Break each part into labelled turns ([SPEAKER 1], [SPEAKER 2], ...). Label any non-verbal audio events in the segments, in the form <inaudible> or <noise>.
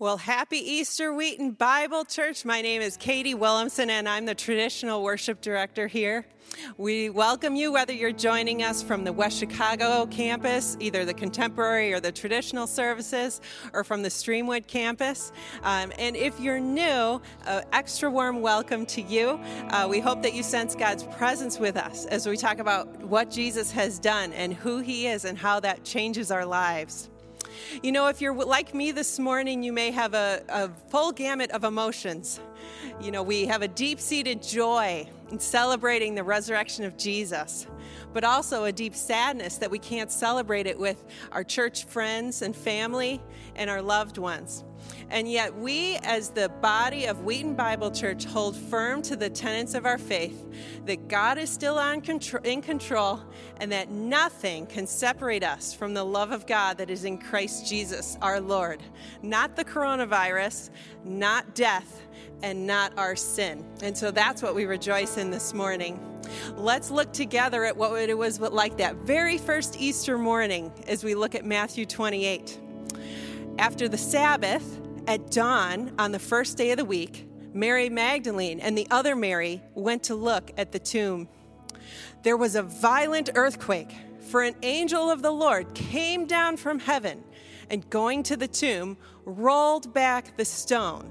[SPEAKER 1] Well, happy Easter, Wheaton Bible Church. My name is Katie Williamson, and I'm the traditional worship director here. We welcome you whether you're joining us from the West Chicago campus, either the contemporary or the traditional services, or from the Streamwood campus. Um, and if you're new, uh, extra warm welcome to you. Uh, we hope that you sense God's presence with us as we talk about what Jesus has done and who he is and how that changes our lives. You know, if you're like me this morning, you may have a, a full gamut of emotions. You know, we have a deep seated joy in celebrating the resurrection of Jesus, but also a deep sadness that we can't celebrate it with our church friends and family and our loved ones. And yet, we, as the body of Wheaton Bible Church, hold firm to the tenets of our faith that God is still in control and that nothing can separate us from the love of God that is in Christ Jesus, our Lord. Not the coronavirus, not death, and not our sin. And so that's what we rejoice in this morning. Let's look together at what it was like that very first Easter morning as we look at Matthew 28. After the Sabbath, at dawn on the first day of the week, Mary Magdalene and the other Mary went to look at the tomb. There was a violent earthquake, for an angel of the Lord came down from heaven and, going to the tomb, rolled back the stone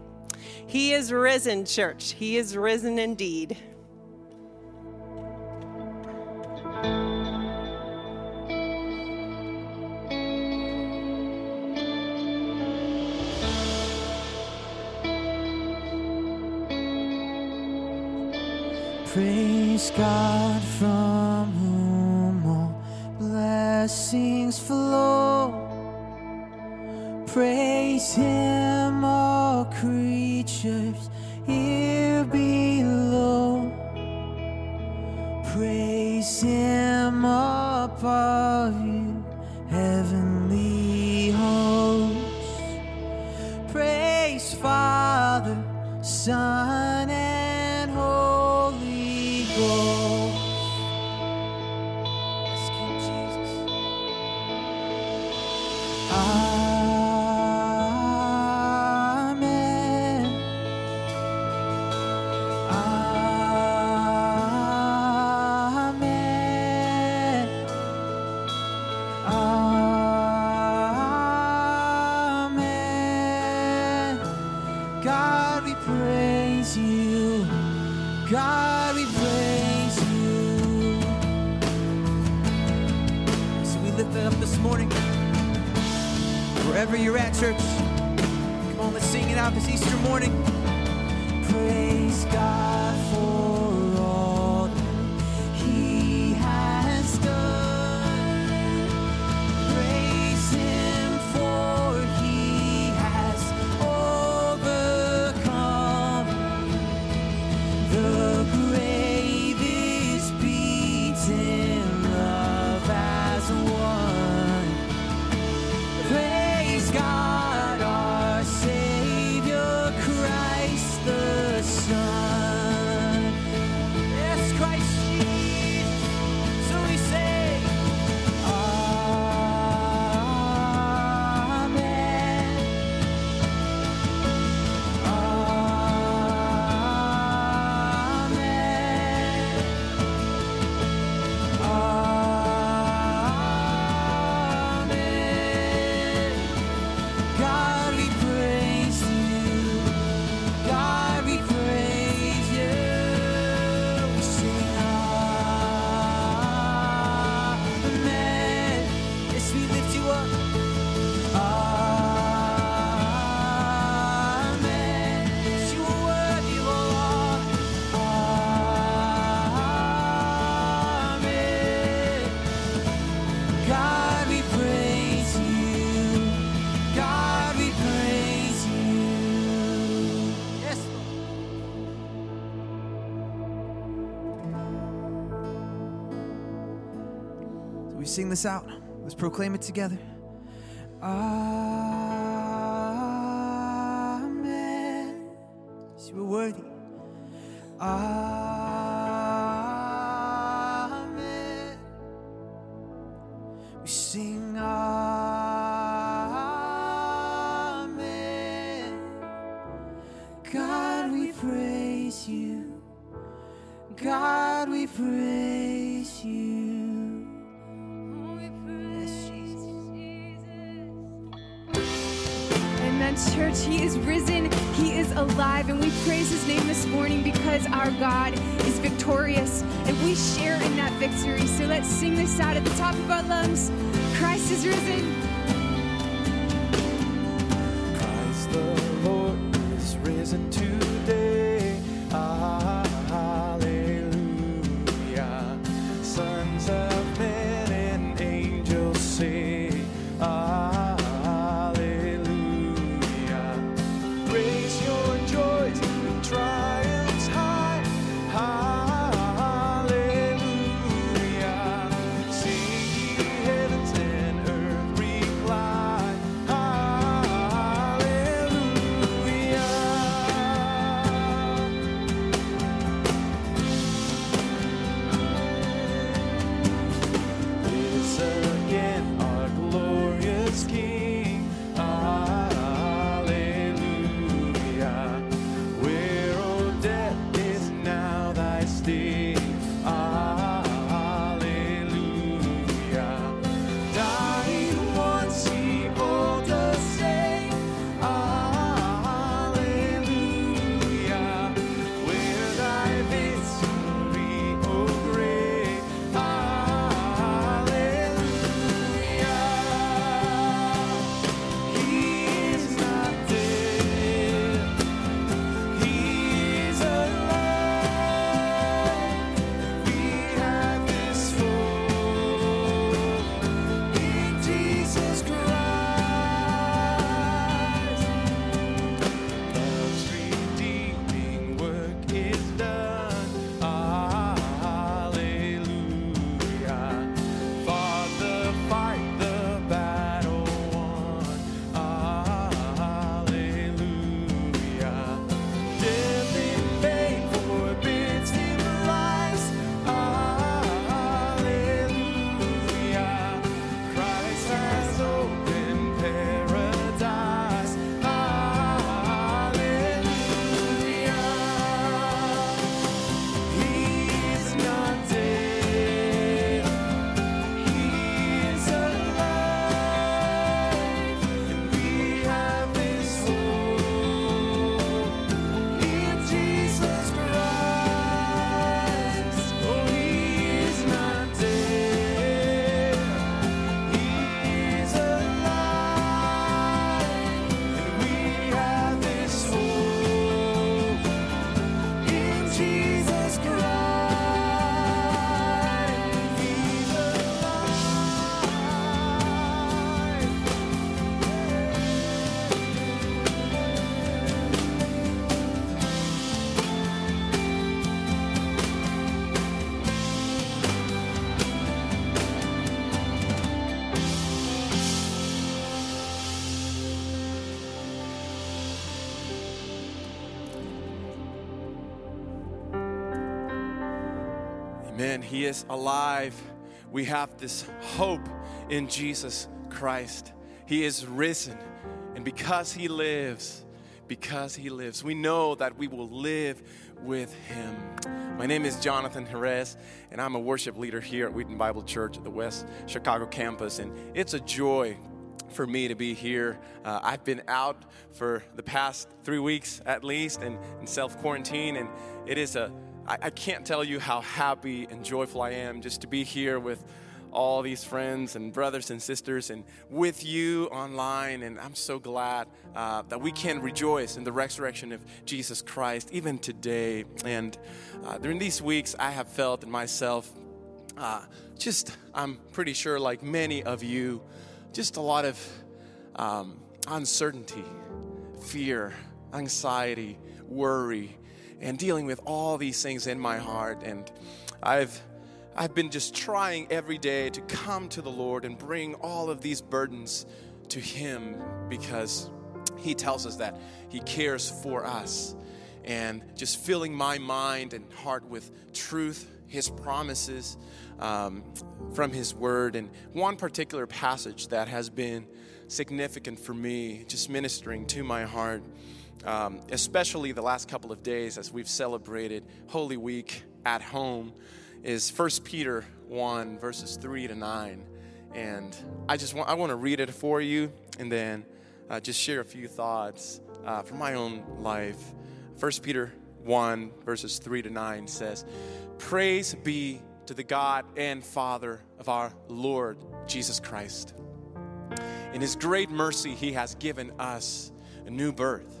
[SPEAKER 1] He is risen, church. He is risen indeed.
[SPEAKER 2] Praise God from whom all blessings flow. Praise Him, all creatures here below. Praise Him up above you, heavenly hosts. Praise Father, Son, and Holy Ghost. Yes, King Jesus. Amen. Wherever you're at, church. Come on, let's sing it out this Easter morning. Praise God
[SPEAKER 3] proclaim it together. Amen.
[SPEAKER 4] He is alive. We
[SPEAKER 5] have this hope in Jesus Christ. He is risen. And because He lives, because He lives, we know that we will live with Him. My name is Jonathan Jerez, and I'm a worship leader here at Wheaton Bible Church at the West Chicago campus. And it's a joy for me to be here. Uh, I've been out for the past three weeks at least and in self quarantine, and it is a I, I can't tell you how happy and joyful I am just to be here with all these friends and brothers and sisters and with you online. And I'm so glad uh, that we can rejoice in the resurrection of Jesus Christ even today. And uh, during these weeks, I have felt in myself uh, just, I'm pretty sure, like many of you, just a lot of um, uncertainty, fear, anxiety, worry, and dealing with all these things in my heart. And I've
[SPEAKER 3] I've been just trying every day to come to the Lord and bring all of these burdens to Him because He tells us that He cares for us. And just filling my mind and heart with truth, His promises um, from His Word. And one particular passage that has been significant for me, just ministering to my heart, um, especially the last couple of days as we've celebrated Holy Week at home is 1 Peter 1, verses 3 to 9. And I just want, I want to read it for you and then uh, just share a few thoughts uh, from my own life. 1 Peter 1, verses 3 to 9 says, Praise be to the God and Father of our Lord Jesus Christ. In his great mercy, he has given us a new birth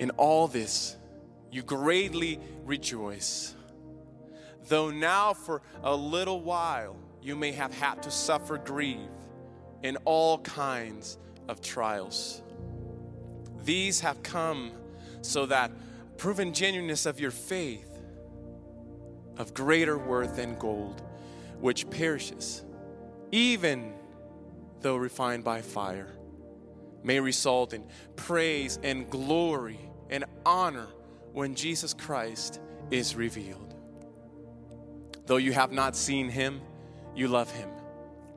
[SPEAKER 3] In all this, you greatly rejoice. Though now for a little while you may have had to suffer grief in all kinds of trials. These have come so that proven genuineness of your faith of greater worth than gold which perishes even though refined by fire may result in praise and glory and honor when Jesus Christ is revealed. Though you have not seen him, you love him.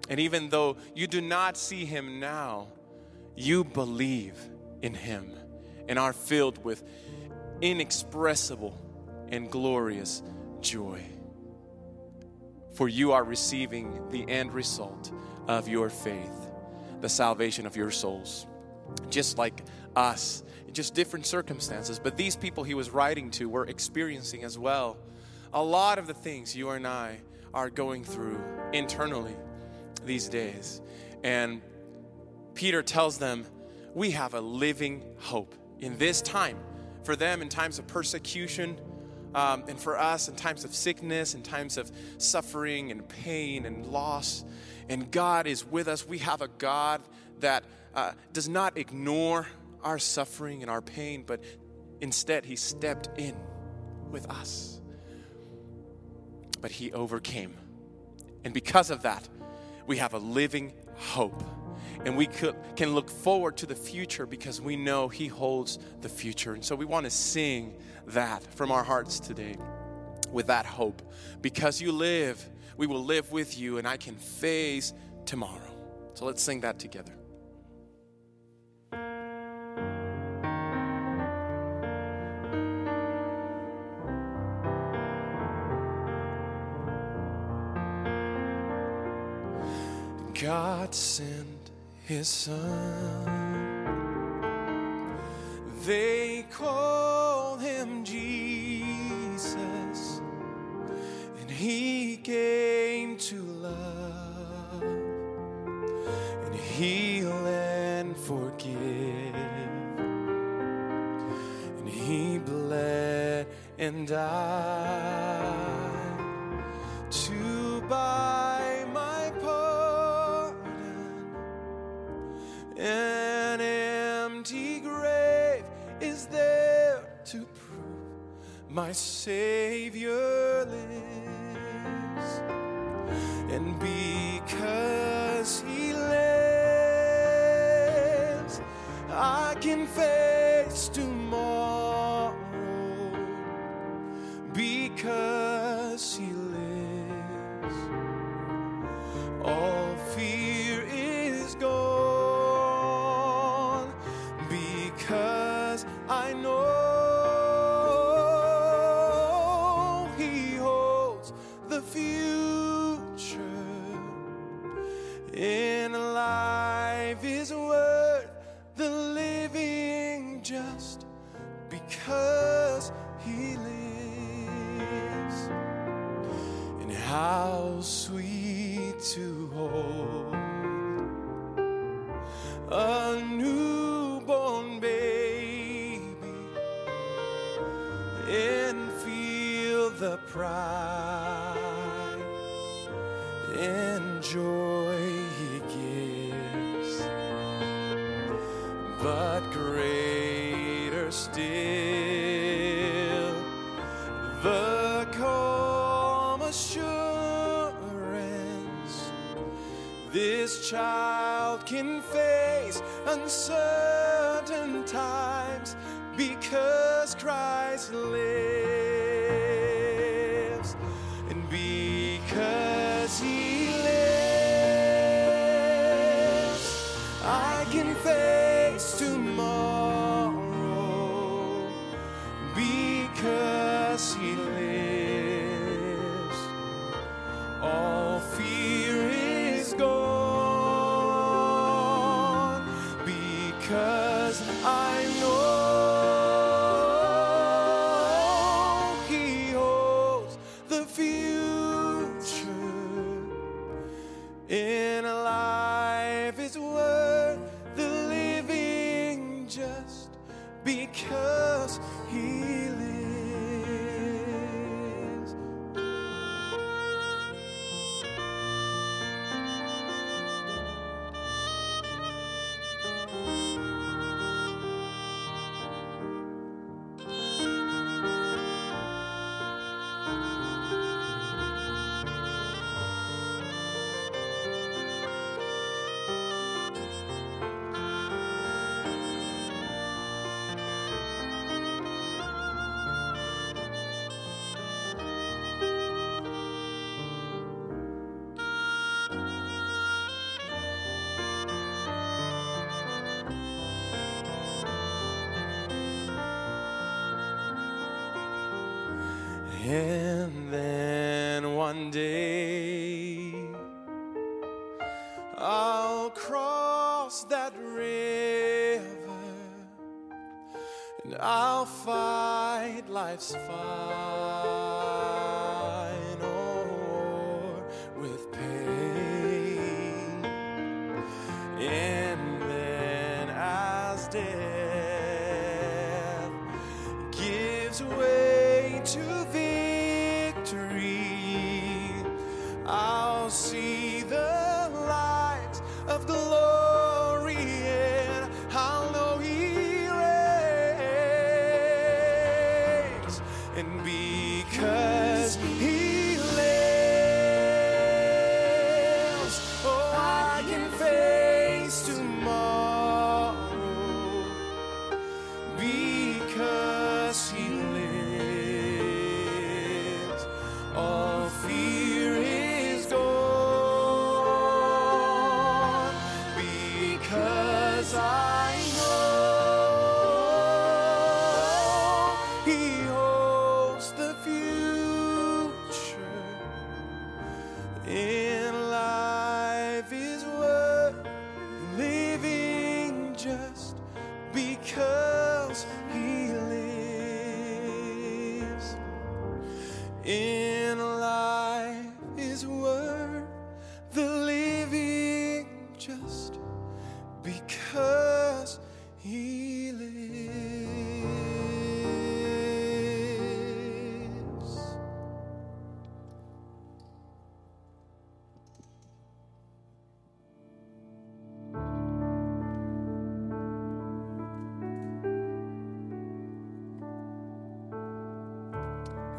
[SPEAKER 3] And even though you do not see him now, you believe in him and are filled with inexpressible and glorious joy. For you are receiving the end result of your faith, the salvation of your souls. Just like us, just different circumstances. But these people he was writing to were experiencing as well a lot of the things you and I are going through internally these days. And Peter tells them, We have a living hope in this time. For them, in times of persecution, um, and for us, in times of sickness, in times of suffering and pain and loss. And God is with us. We have a God that uh, does not ignore our suffering and our pain, but instead, He stepped in with us. But He overcame. And because of that, we have a living hope. And we could, can look forward to the future because we know He holds the future. And so we want to sing that from our hearts today with that hope. Because you live, we will live with you, and I can face tomorrow. So let's sing that together. God sent his son. They call him Jesus, and he came to love and heal and forgive. And he bled and died to buy An empty grave is there to prove my Savior lives. And because uncertain times because Christ lives. And because he lives I can face tomorrow. Because he lives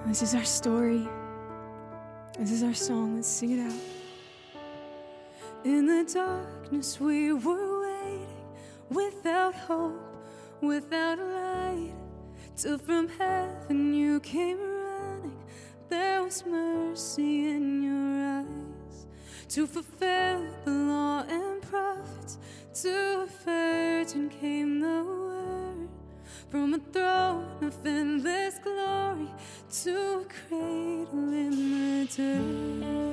[SPEAKER 6] This is our story. This is our song. Let's sing it out. In the darkness, we were waiting without hope, without light. Till from heaven you came running. There was mercy in your eyes to fulfill the law and prophets. To a virgin came the word from a throne of endless glory to a cradle in the dirt.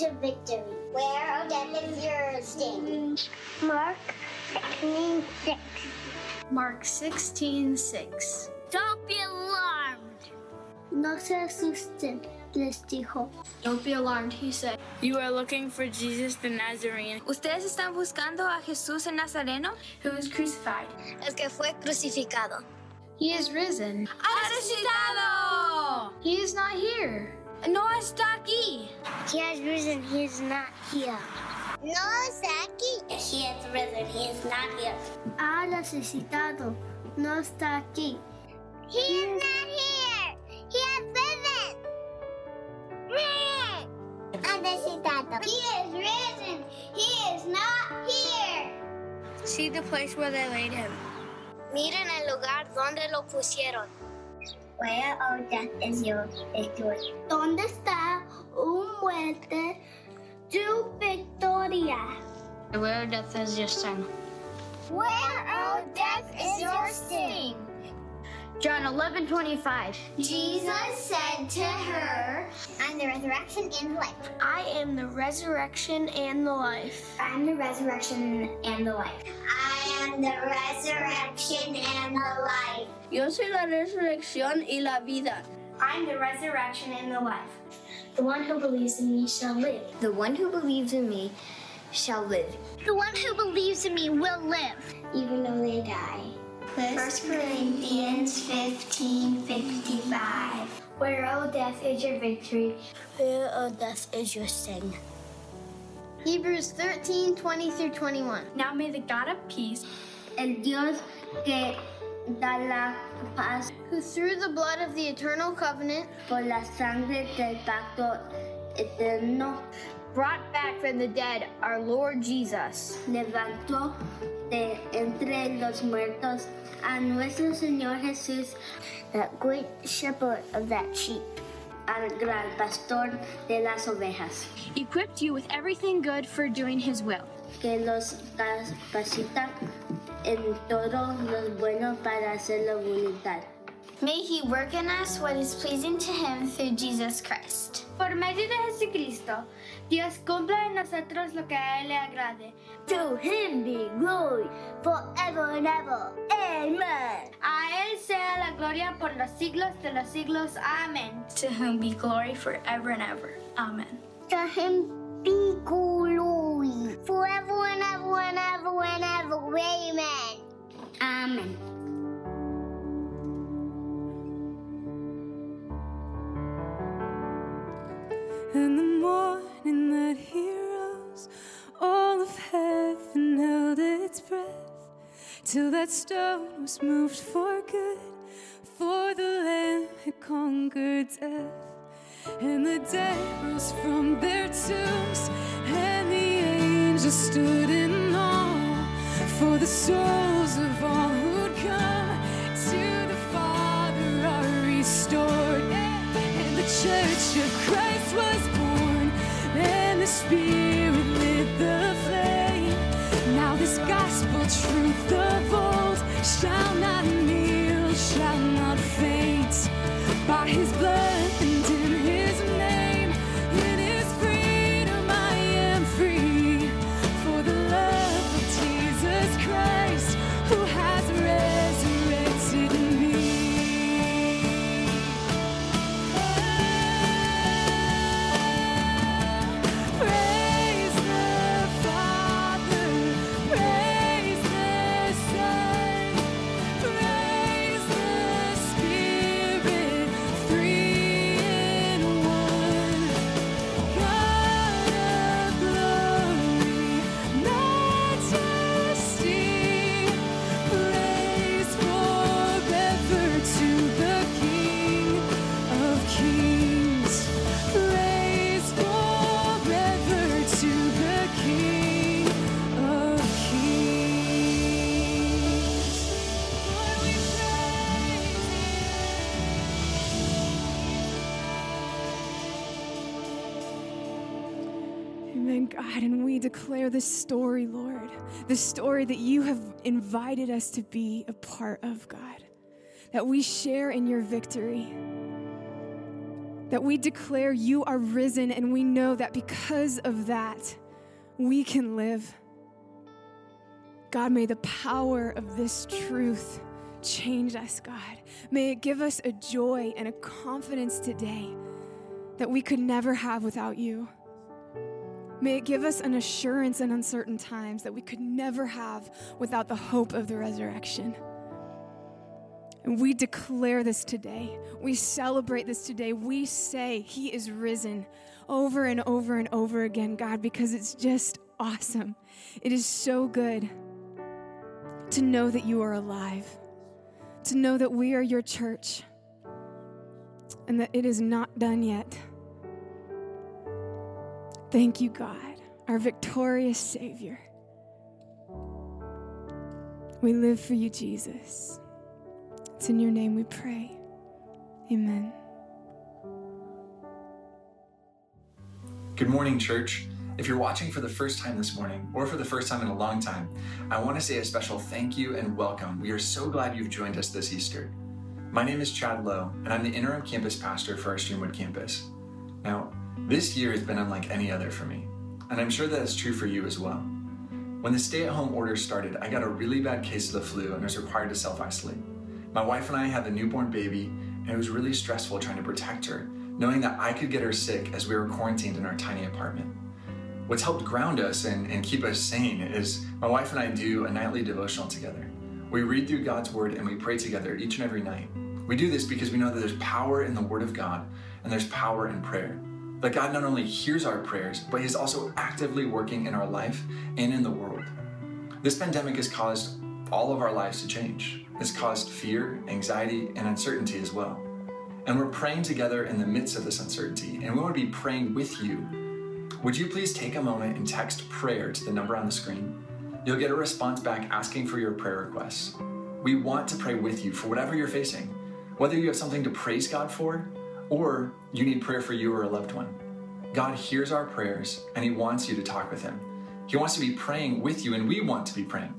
[SPEAKER 7] Is your victory? Where, O death, is your sting? Mark 16:6.
[SPEAKER 8] Mark 16, 6.
[SPEAKER 7] Don't be alarmed. No se asusten, les dijo.
[SPEAKER 8] Don't be alarmed, he said.
[SPEAKER 9] You are looking for Jesus the Nazarene,
[SPEAKER 8] ¿Ustedes están buscando a Jesús el Nazareno?
[SPEAKER 9] who was crucified.
[SPEAKER 7] El que fue crucificado.
[SPEAKER 8] He is risen. ¡Ha resucitado! He is not here. No está aquí.
[SPEAKER 7] He has risen, he is not here. No está aquí. He has risen, he is not here. Ha resucitado, no está aquí. He is not here. He has risen. Ha resucitado. He is risen. He is not here.
[SPEAKER 9] See the place where they laid him.
[SPEAKER 7] Miren el lugar donde lo pusieron. Where, death, is your victory? ¿Dónde está, oh muerte, tu victoria?
[SPEAKER 9] Where death is your sting.
[SPEAKER 7] Where, oh death, is your sting?
[SPEAKER 8] John 11, 25.
[SPEAKER 7] Jesus said to her, I'm the resurrection and the life.
[SPEAKER 8] I am the resurrection and the life.
[SPEAKER 7] I'm the resurrection and the life. I am the resurrection and the life.
[SPEAKER 8] Yo soy la resurrección y la vida.
[SPEAKER 7] I'm the resurrection and the life. The one who believes in me shall live.
[SPEAKER 8] The one who believes in me shall live.
[SPEAKER 7] The one who believes in me will live. Even though they die. 1 Corinthians 15 55. Where, O death, is your victory? Where, O death, is your sin?
[SPEAKER 8] Hebrews 13, 20 through 21.
[SPEAKER 9] Now may the God of peace,
[SPEAKER 7] El Dios que da la paz
[SPEAKER 8] Who through the blood of the eternal covenant
[SPEAKER 7] por la sangre del pacto eterno
[SPEAKER 8] brought back from the dead our Lord Jesus.
[SPEAKER 7] levantó de entre los muertos a nuestro Señor Jesús, the great shepherd of that sheep, al gran pastor de las ovejas,
[SPEAKER 8] Equipped you with everything good for doing his will.
[SPEAKER 7] que los capacita en todo lo bueno para hacer la voluntad.
[SPEAKER 8] May he work in us what is pleasing to him through Jesus Christ. Por medio de Jesucristo, Dios cumpla en nosotros lo que a él le agrade.
[SPEAKER 7] To him be glory forever and ever. Amen.
[SPEAKER 8] A él sea la gloria por los siglos de los siglos. Amén.
[SPEAKER 9] to whom be glory forever and ever. Amen.
[SPEAKER 7] To him be glory forever and ever and ever and ever. Amen. Amen.
[SPEAKER 6] In the morning that he rose, all of heaven held its breath, till that stone was moved for good, for the Lamb had conquered death. And the dead rose from their tombs, and the angels stood in awe, for the souls of all who'd come to the Father are restored. Church of Christ was born, and the Spirit lit the flame. Now this gospel truth of old shall not kneel, shall not faint. By his blood and
[SPEAKER 10] declare this story, Lord, the story that you have invited us to be a part of, God, that we share in your victory, that we declare you are risen, and we know that because of that, we can live. God, may the power of this truth change us, God. May it give us a joy and a confidence today that we could never have without you. May it give us an assurance in uncertain times that we could never have without the hope of the resurrection. And we declare this today. We celebrate this today. We say He is risen over and over and over again, God, because it's just awesome. It is so good to know that you are alive, to know that we are your church, and that it is not done yet. Thank you, God, our victorious Savior. We live for you, Jesus. It's in your name we pray. Amen.
[SPEAKER 11] Good morning, church. If you're watching for the first time this morning, or for the first time in a long time, I want to say a special thank you and welcome. We are so glad you've joined us this Easter. My name is Chad Lowe, and I'm the interim campus pastor for our Streamwood campus. Now, this year has been unlike any other for me, and I'm sure that is true for you as well. When the stay at home order started, I got a really bad case of the flu and was required to self isolate. My wife and I have a newborn baby, and it was really stressful trying to protect her, knowing that I could get her sick as we were quarantined in our tiny apartment. What's helped ground us and, and keep us sane is my wife and I do a nightly devotional together. We read through God's Word and we pray together each and every night. We do this because we know that there's power in the Word of God and there's power in prayer. That God not only hears our prayers, but He's also actively working in our life and in the world. This pandemic has caused all of our lives to change. It's caused fear, anxiety, and uncertainty as well. And we're praying together in the midst of this uncertainty, and we want to be praying with you. Would you please take a moment and text prayer to the number on the screen? You'll get a response back asking for your prayer requests. We want to pray with you for whatever you're facing, whether you have something to praise God for or you need prayer for you or a loved one. God hears our prayers and He wants you to talk with Him. He wants to be praying with you, and we want to be praying.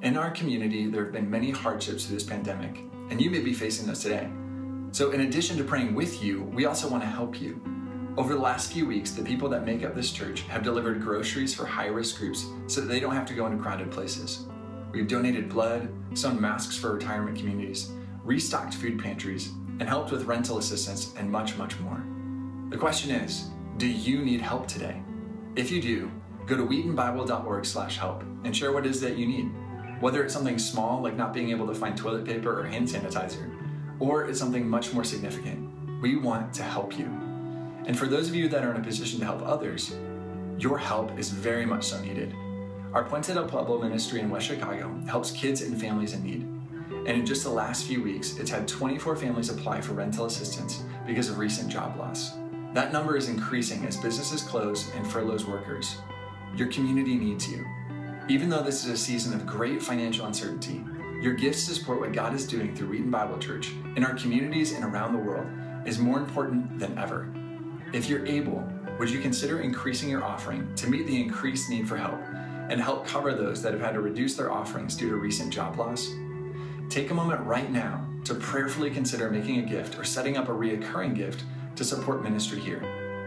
[SPEAKER 11] In our community, there have been many hardships through this pandemic, and you may be facing those today. So, in addition to praying with you, we also want to help you. Over the last few weeks, the people that make up this church have delivered groceries for high risk groups so that they don't have to go into crowded places. We've donated blood, sewn masks for retirement communities, restocked food pantries, and helped with rental assistance and much, much more. The question is, do you need help today? If you do, go to wheatonbible.org slash help and share what it is that you need. Whether it's something small like not being able to find toilet paper or hand sanitizer, or it's something much more significant, we want to help you. And for those of you that are in a position to help others, your help is very much so needed. Our Puente del Pueblo ministry in West Chicago helps kids and families in need. And in just the last few weeks, it's had 24 families apply for rental assistance because of recent job loss. That number is increasing as businesses close and furloughs workers. Your community needs you. Even though this is a season of great financial uncertainty, your gifts to support what God is doing through Wheaton Bible Church in our communities and around the world is more important than ever. If you're able, would you consider increasing your offering to meet the increased need for help and help cover those that have had to reduce their offerings due to recent job loss? Take a moment right now to prayerfully consider making a gift or setting up a reoccurring gift to support ministry here.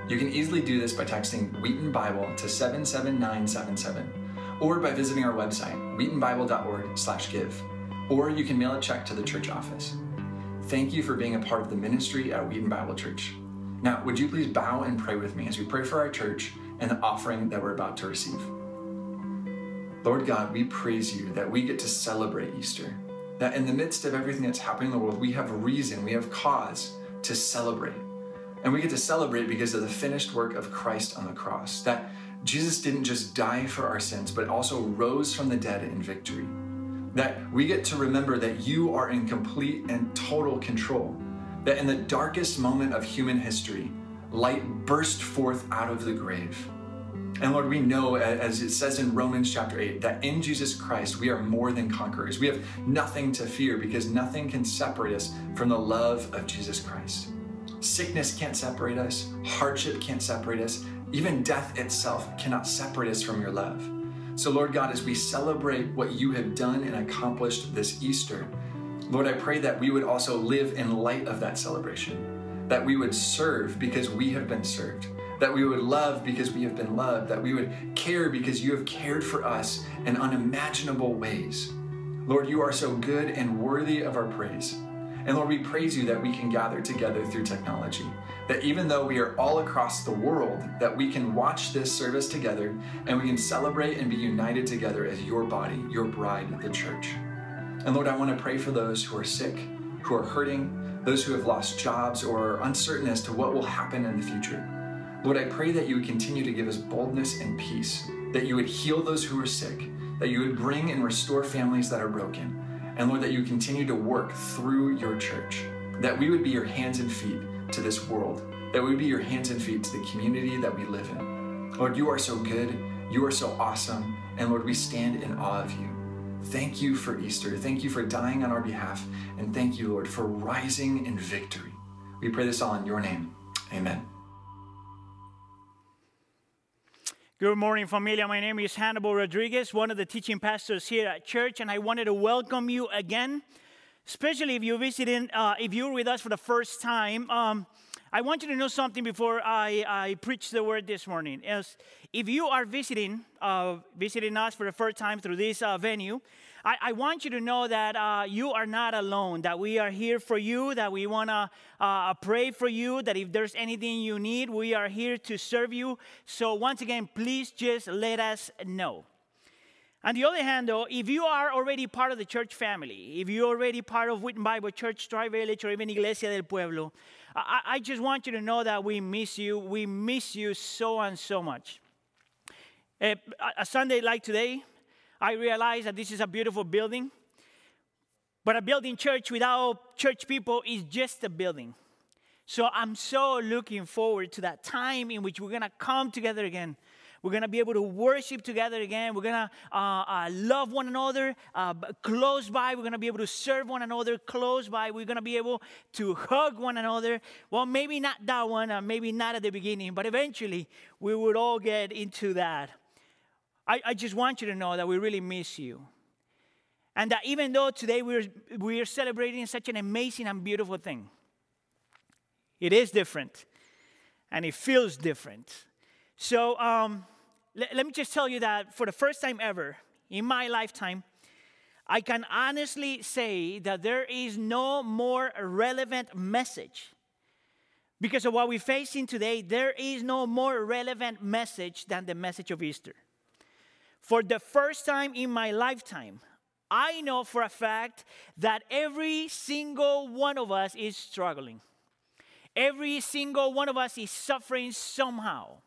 [SPEAKER 11] You can easily do this by texting Wheaton Bible to 77977 or by visiting our website, wheatonbible.org/give, or you can mail a check to the church office. Thank you for being a part of the ministry at Wheaton Bible Church. Now, would you please bow and pray with me as we pray for our church and the offering that we're about to receive? Lord God, we praise you that we get to celebrate Easter. That in the midst of everything that's happening in the world, we have reason, we have cause to celebrate. And we get to celebrate because of the finished work of Christ on the cross. That Jesus didn't just die for our sins, but also rose from the dead in victory. That we get to remember that you are in complete and total control. That in the darkest moment of human history, light burst forth out of the grave. And Lord, we know, as it says in Romans chapter 8, that in Jesus Christ we are more than conquerors. We have nothing to fear because nothing can separate us from the love of Jesus Christ. Sickness can't separate us, hardship can't separate us, Even death itself cannot separate us from your love. So, Lord God, as we celebrate what you have done and accomplished this Easter, Lord, I pray that we would also live in light of that celebration, that we would serve because we have been served, that we would love because we have been loved, that we would care because you have cared for us in unimaginable ways. Lord, you are so good and worthy of our praise. And Lord, we praise you that we can gather together through technology. That even though we are all across the world, that we can watch this service together and we can celebrate and be united together as your body, your bride, the church. And Lord, I want to pray for those who are sick, who are hurting, those who have lost jobs or are uncertain as to what will happen in the future. Lord, I pray that you would continue to give us boldness and peace, that you would heal those who are sick, that you would bring and restore families that are broken, and Lord, that you continue to work through your church, that we would be your hands and feet to this world, that we would be your hands and feet to the community that we live in. Lord, you are so good, you are so awesome, and Lord, we stand in awe of you. Thank you for Easter. Thank you for dying on our behalf, and thank you, Lord, for rising in victory. We pray this all in your name. Amen.
[SPEAKER 12] Good morning, familia. My name is Hannibal Rodriguez, one of the teaching pastors here at church, and I wanted to welcome you again, especially if you're visiting, uh, if you're with us for the first time. Um, I want you to know something before I, I preach the word this morning. Is if you are visiting, uh, visiting us for the first time through this uh, venue, I, I, want you to know that uh, you are not alone, that we are here for you, that we want to uh, pray for you, that if there's anything you need, we are here to serve you. So, once again, please just let us know. On the other hand, though, if you are already part of the church family, if you're already part of Wheaton Bible Church, Tri Village, or even Iglesia del Pueblo, I, I just want you to know that we miss you. We miss you so and so much. Uh, a Sunday like today, I realize that this is a beautiful building, but a building church without church people is just a building. So I'm so looking forward to that time in which we're gonna come together again. We're gonna be able to worship together again. We're gonna uh, uh, love one another uh, close by. We're gonna be able to serve one another close by. We're gonna be able to hug one another. Well, maybe not that one, uh, maybe not at the beginning, but eventually we would all get into that. I, I just want you to know that we really miss you. And that even though today we're, we're celebrating such an amazing and beautiful thing, it is different and it feels different. So um, let, let me just tell you that for the first time ever in my lifetime, I can honestly say that there is no more relevant message. Because of what we're facing today, there is no more relevant message than the message of Easter. For the first time in my lifetime, I know for a fact that every single one of us is struggling. Every single one of us is suffering somehow.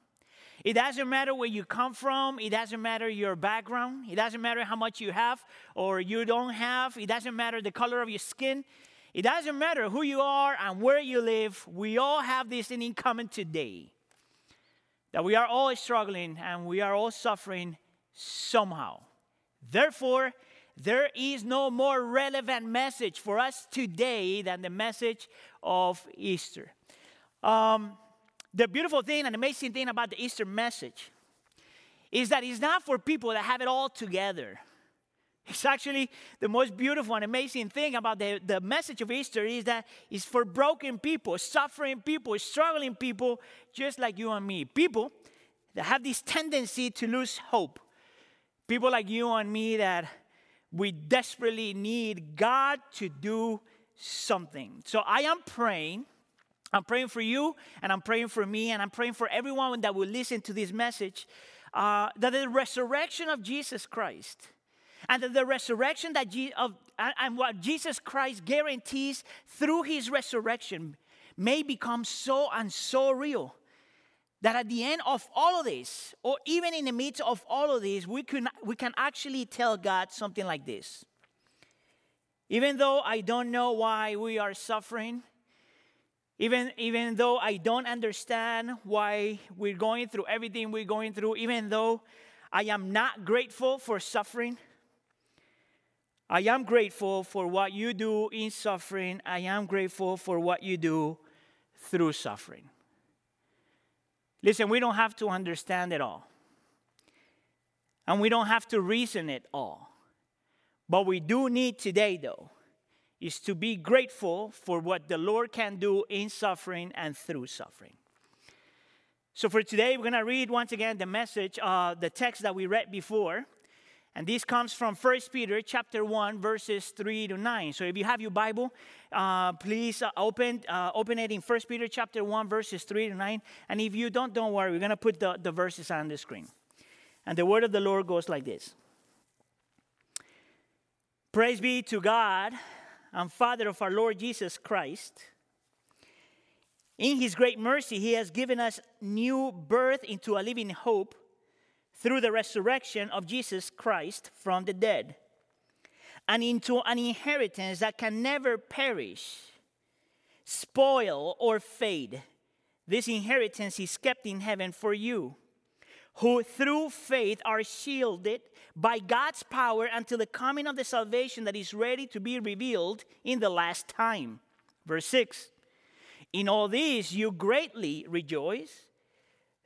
[SPEAKER 12] It doesn't matter where you come from, it doesn't matter your background, it doesn't matter how much you have or you don't have, it doesn't matter the color of your skin, it doesn't matter who you are and where you live. We all have this thing in common today that we are all struggling and we are all suffering somehow. Therefore, there is no more relevant message for us today than the message of Easter. Um, the beautiful thing and amazing thing about the Easter message is that it's not for people that have it all together. It's actually the most beautiful and amazing thing about the, the message of Easter is that it's for broken people, suffering people, struggling people, just like you and me. People that have this tendency to lose hope People like you and me that we desperately need God to do something. So I am praying. I'm praying for you, and I'm praying for me, and I'm praying for everyone that will listen to this message uh, that the resurrection of Jesus Christ and that the resurrection that Je- of, and what Jesus Christ guarantees through his resurrection may become so and so real that at the end of all of this, or even in the midst of all of this, we can, we can actually tell God something like this. Even though I don't know why we are suffering, even, even though I don't understand why we're going through everything we're going through, even though I am not grateful for suffering, I am grateful for what you do in suffering. I am grateful for what you do through suffering. Listen, we don't have to understand it all. And we don't have to reason it all. But we do need today, though, is to be grateful for what the Lord can do in suffering and through suffering. So for today, we're going to read once again the message, uh, the text that we read before. And this comes from 1 Peter chapter 1, verses 3 to 9. So if you have your Bible, uh, please uh, open, uh, open it in 1 Peter chapter 1, verses 3 to 9. And if you don't, don't worry, we're going to put the, the verses on the screen. And the word of the Lord goes like this Praise be to God and Father of our Lord Jesus Christ. In his great mercy, he has given us new birth into a living hope through the resurrection of Jesus Christ from the dead, and into an inheritance that can never perish, spoil, or fade. This inheritance is kept in heaven for you, who through faith are shielded by God's power until the coming of the salvation that is ready to be revealed in the last time. Verse 6 In all these you greatly rejoice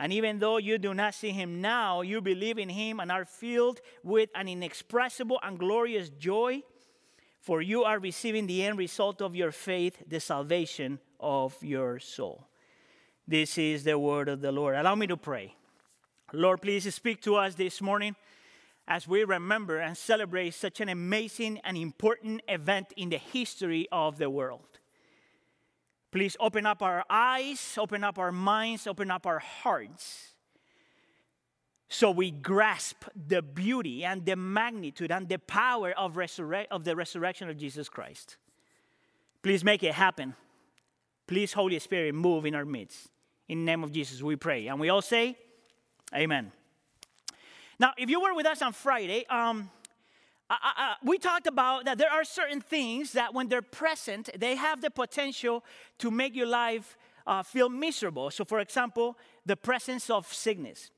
[SPEAKER 12] And even though you do not see him now, you believe in him and are filled with an inexpressible and glorious joy, for you are receiving the end result of your faith, the salvation of your soul. This is the word of the Lord. Allow me to pray. Lord, please speak to us this morning as we remember and celebrate such an amazing and important event in the history of the world. Please open up our eyes, open up our minds, open up our hearts so we grasp the beauty and the magnitude and the power of, resurre- of the resurrection of Jesus Christ. Please make it happen. Please, Holy Spirit, move in our midst. In the name of Jesus, we pray. And we all say, Amen. Now, if you were with us on Friday, um, I, I, we talked about that there are certain things that when they're present, they have the potential to make your life uh, feel miserable. So, for example, the presence of sickness.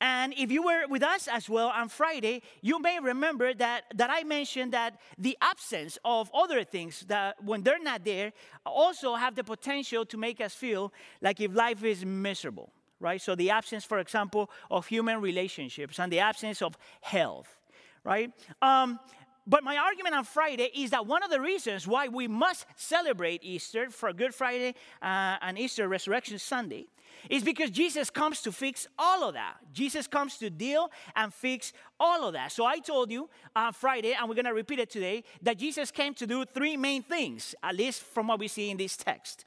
[SPEAKER 12] And if you were with us as well on Friday, you may remember that, that I mentioned that the absence of other things that when they're not there also have the potential to make us feel like if life is miserable, right? So the absence, for example, of human relationships and the absence of health right? Um, but my argument on Friday is that one of the reasons why we must celebrate Easter for Good Friday uh, and Easter Resurrection Sunday is because Jesus comes to fix all of that. Jesus comes to deal and fix all of that. So I told you on Friday, and we're going to repeat it today, that Jesus came to do three main things, at least from what we see in this text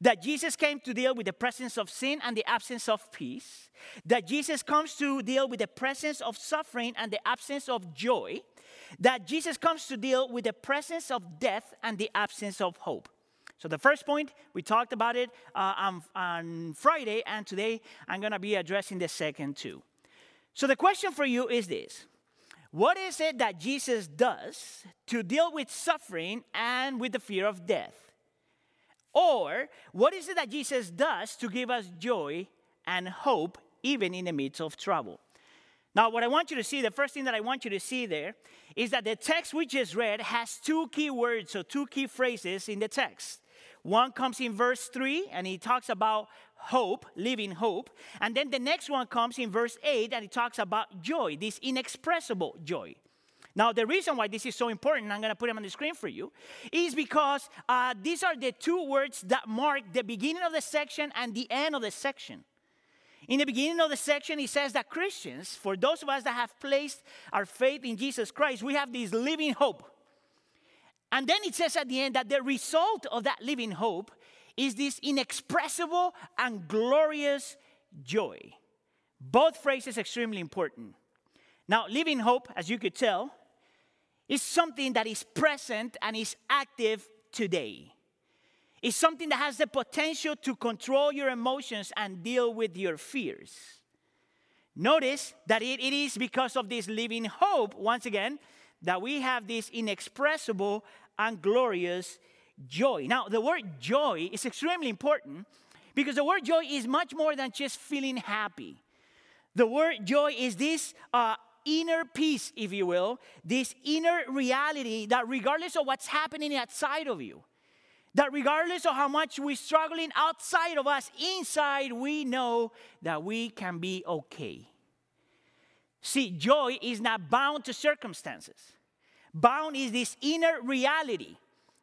[SPEAKER 12] that Jesus came to deal with the presence of sin and the absence of peace, that Jesus comes to deal with the presence of suffering and the absence of joy, that Jesus comes to deal with the presence of death and the absence of hope. So, the first point, we talked about it uh, on, on Friday, and today I'm going to be addressing the second two. So, the question for you is this What is it that Jesus does to deal with suffering and with the fear of death? Or, what is it that Jesus does to give us joy and hope even in the midst of trouble? Now, what I want you to see, the first thing that I want you to see there is that the text we just read has two key words, so two key phrases in the text. One comes in verse 3, and he talks about hope, living hope. And then the next one comes in verse 8, and he talks about joy, this inexpressible joy. Now, the reason why this is so important, I'm going to put them on the screen for you, is because uh, these are the two words that mark the beginning of the section and the end of the section. In the beginning of the section, he says that Christians, for those of us that have placed our faith in Jesus Christ, we have this living hope. And then it says at the end that the result of that living hope is this inexpressible and glorious joy. Both phrases extremely important. Now, living hope, as you could tell, is something that is present and is active today. It's something that has the potential to control your emotions and deal with your fears. Notice that it, it is because of this living hope, once again, that we have this inexpressible and glorious joy. Now, the word joy is extremely important because the word joy is much more than just feeling happy. The word joy is this uh, inner peace, if you will, this inner reality that regardless of what's happening outside of you, that regardless of how much we're struggling outside of us, inside we know that we can be okay. See, joy is not bound to circumstances. Bound is this inner reality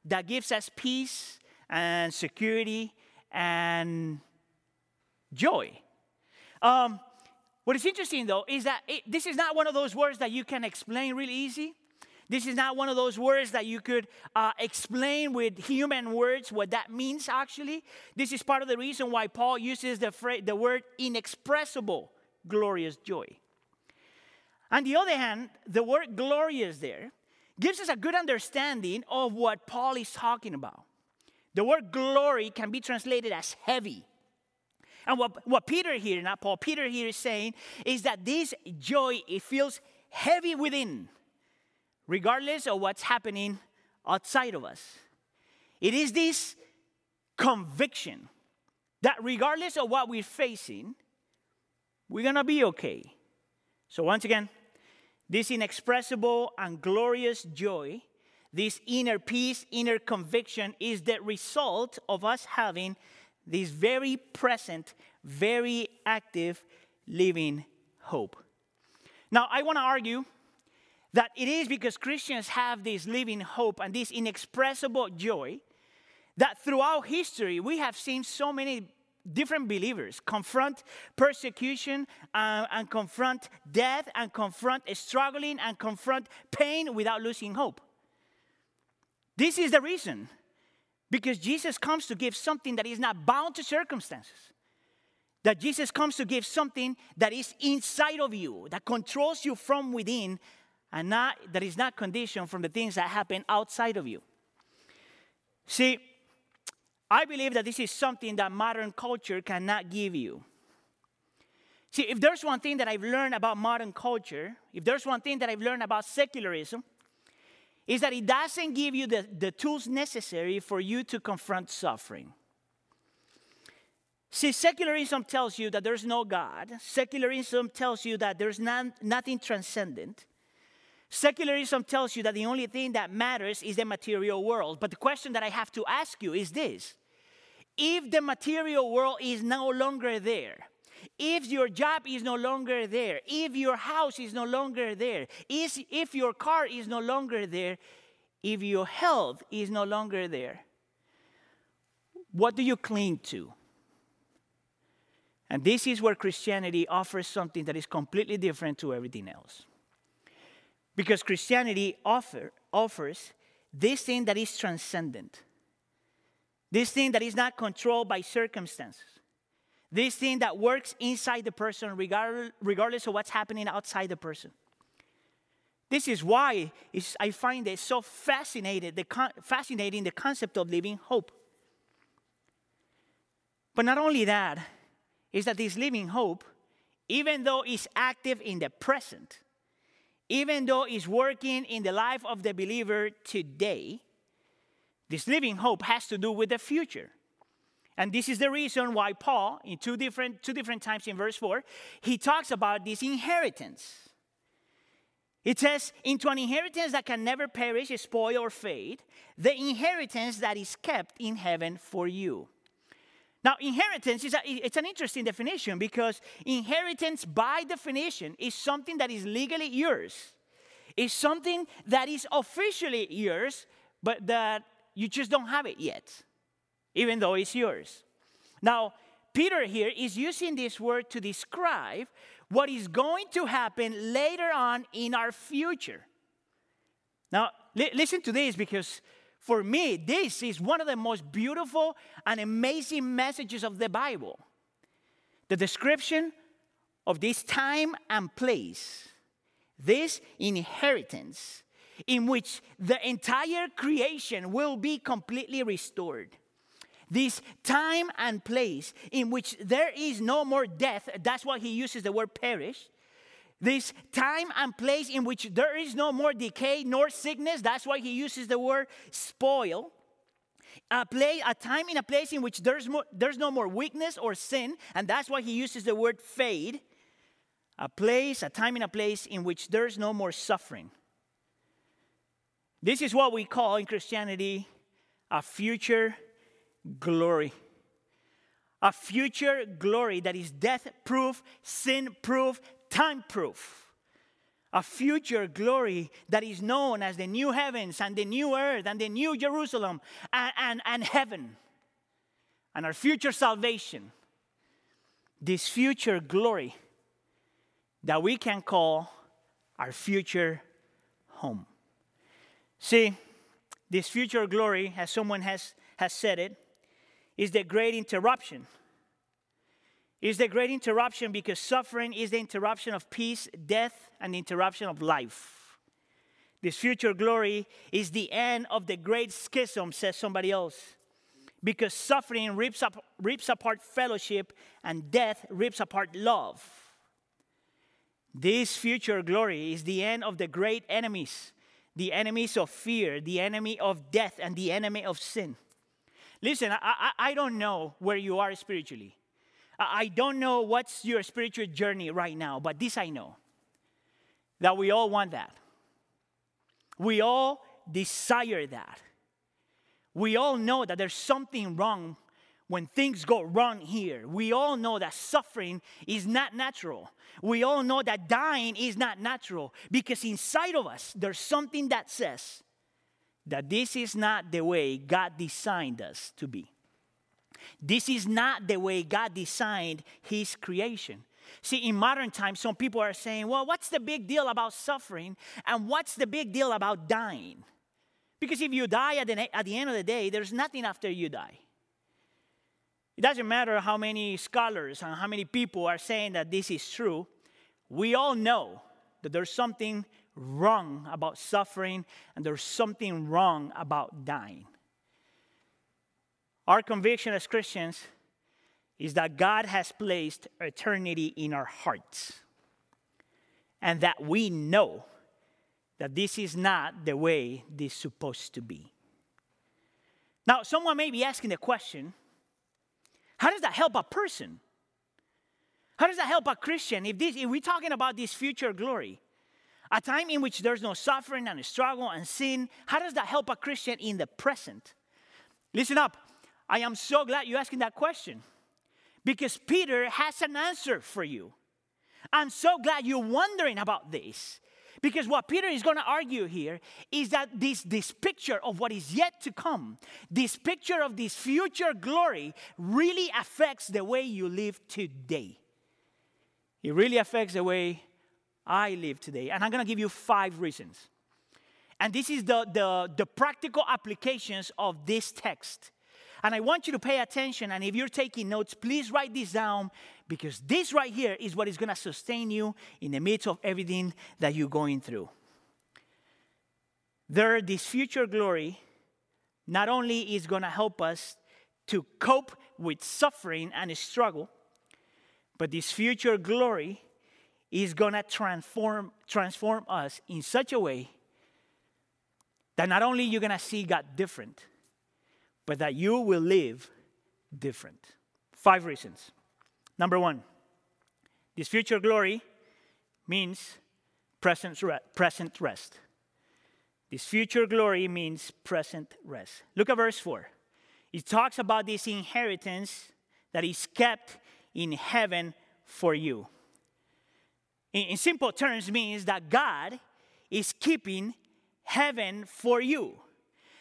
[SPEAKER 12] that gives us peace and security and joy. Um, what is interesting though is that it, this is not one of those words that you can explain really easy. This is not one of those words that you could uh, explain with human words what that means actually. This is part of the reason why Paul uses the, phrase, the word inexpressible, glorious joy. On the other hand, the word glorious there gives us a good understanding of what Paul is talking about. The word glory can be translated as heavy. And what, what Peter here, not Paul, Peter here is saying is that this joy, it feels heavy within, regardless of what's happening outside of us. It is this conviction that regardless of what we're facing, we're gonna be okay. So, once again, this inexpressible and glorious joy, this inner peace, inner conviction is the result of us having this very present, very active living hope. Now, I want to argue that it is because Christians have this living hope and this inexpressible joy that throughout history we have seen so many different believers confront persecution uh, and confront death and confront struggling and confront pain without losing hope. This is the reason. Because Jesus comes to give something that is not bound to circumstances. That Jesus comes to give something that is inside of you, that controls you from within, and not, that is not conditioned from the things that happen outside of you. See, I believe that this is something that modern culture cannot give you. See, if there's one thing that I've learned about modern culture, if there's one thing that I've learned about secularism, is that it doesn't give you the, the tools necessary for you to confront suffering. See, secularism tells you that there's no God. Secularism tells you that there's none, nothing transcendent. Secularism tells you that the only thing that matters is the material world. But the question that I have to ask you is this if the material world is no longer there, if your job is no longer there, if your house is no longer there, if, your car is no longer there, if your health is no longer there, what do you cling to? And this is where Christianity offers something that is completely different to everything else. Because Christianity offer, offers this thing that is transcendent, this thing that is not controlled by circumstances, this thing that works inside the person regardless of what's happening outside the person. This is why I find it so fascinating the, con- fascinating the concept of living hope. But not only that, is that this living hope, even though it's active in the present, even though it's working in the life of the believer today, this living hope has to do with the future. And this is the reason why Paul, in two different, two different times in verse 4, he talks about this inheritance. It says, into an inheritance that can never perish, spoil, or fade, the inheritance that is kept in heaven for you. Now, inheritance is a, it's an interesting definition because inheritance, by definition, is something that is legally yours. It's something that is officially yours, but that you just don't have it yet, even though it's yours. Now, Peter here is using this word to describe what is going to happen later on in our future. Now, li- listen to this because for me, this is one of the most beautiful and amazing messages of the Bible. The description of this time and place, this inheritance in which the entire creation will be completely restored. This time and place in which there is no more death, that's why he uses the word perish. This time and place in which there is no more decay nor sickness, that's why he uses the word spoil. A, play, a time in a place in which there's, more, there's no more weakness or sin, and that's why he uses the word fade. A place, a time in a place in which there's no more suffering. This is what we call in Christianity a future glory. A future glory that is death proof, sin proof, time proof. A future glory that is known as the new heavens and the new earth and the new Jerusalem and, and, and heaven. And our future salvation. This future glory that we can call our future home. See, this future glory, as someone has, has said it, is the great interruption. Is the great interruption because suffering is the interruption of peace, death, and the interruption of life. This future glory is the end of the great schism, says somebody else. Because suffering rips, up, rips apart fellowship and death rips apart love. This future glory is the end of the great enemies the enemies of fear, the enemy of death, and the enemy of sin. Listen, I, I, don't know where you are spiritually. I, I don't know what's your spiritual journey right now, but this I know that we all want that. We all desire that. We all know that there's something wrong when things go wrong here. We all know that suffering is not natural. We all know that dying is not natural because inside of us, there's something that says that this is not the way God designed us to be. This is not the way God designed His creation. See, in modern times, some people are saying, well, what's the big deal about suffering? And what's the big deal about dying? Because if you die at the, at the end of the day, there's nothing after you die. It doesn't matter how many scholars and how many people are saying that this is true. We all know that there's something wrong about suffering and there's something wrong about dying. Our conviction as Christians is that God has placed eternity in our hearts and that we know that this is not the way this is supposed to be. Now, someone may be asking the question how does that help a person? How does that help a Christian if, this, if we're talking about this future glory? A time in which there's no suffering and struggle and sin, how does that help a Christian in the present? Listen up. I am so glad you're asking that question because Peter has an answer for you. I'm so glad you're wondering about this because what Peter is going to argue here is that this, this picture of what is yet to come, this picture of this future glory, really affects the way you live today. It really affects the way I live today. And I'm going to give you five reasons. And this is the, the, the practical applications of this text. And I want you to pay attention. And if you're taking notes, please write this down because this right here is what is going to sustain you in the midst of everything that you're going through. There, this future glory not only is going to help us to cope with suffering and struggle, but this future glory is going to transform, transform us in such a way that not only you're going to see God different, but that you will live different. Five reasons. Number one, this future glory means present, present rest. This future glory means present rest. Look at verse 4. It talks about this inheritance that is kept in heaven for you. In, simple terms, means that God is keeping heaven for you.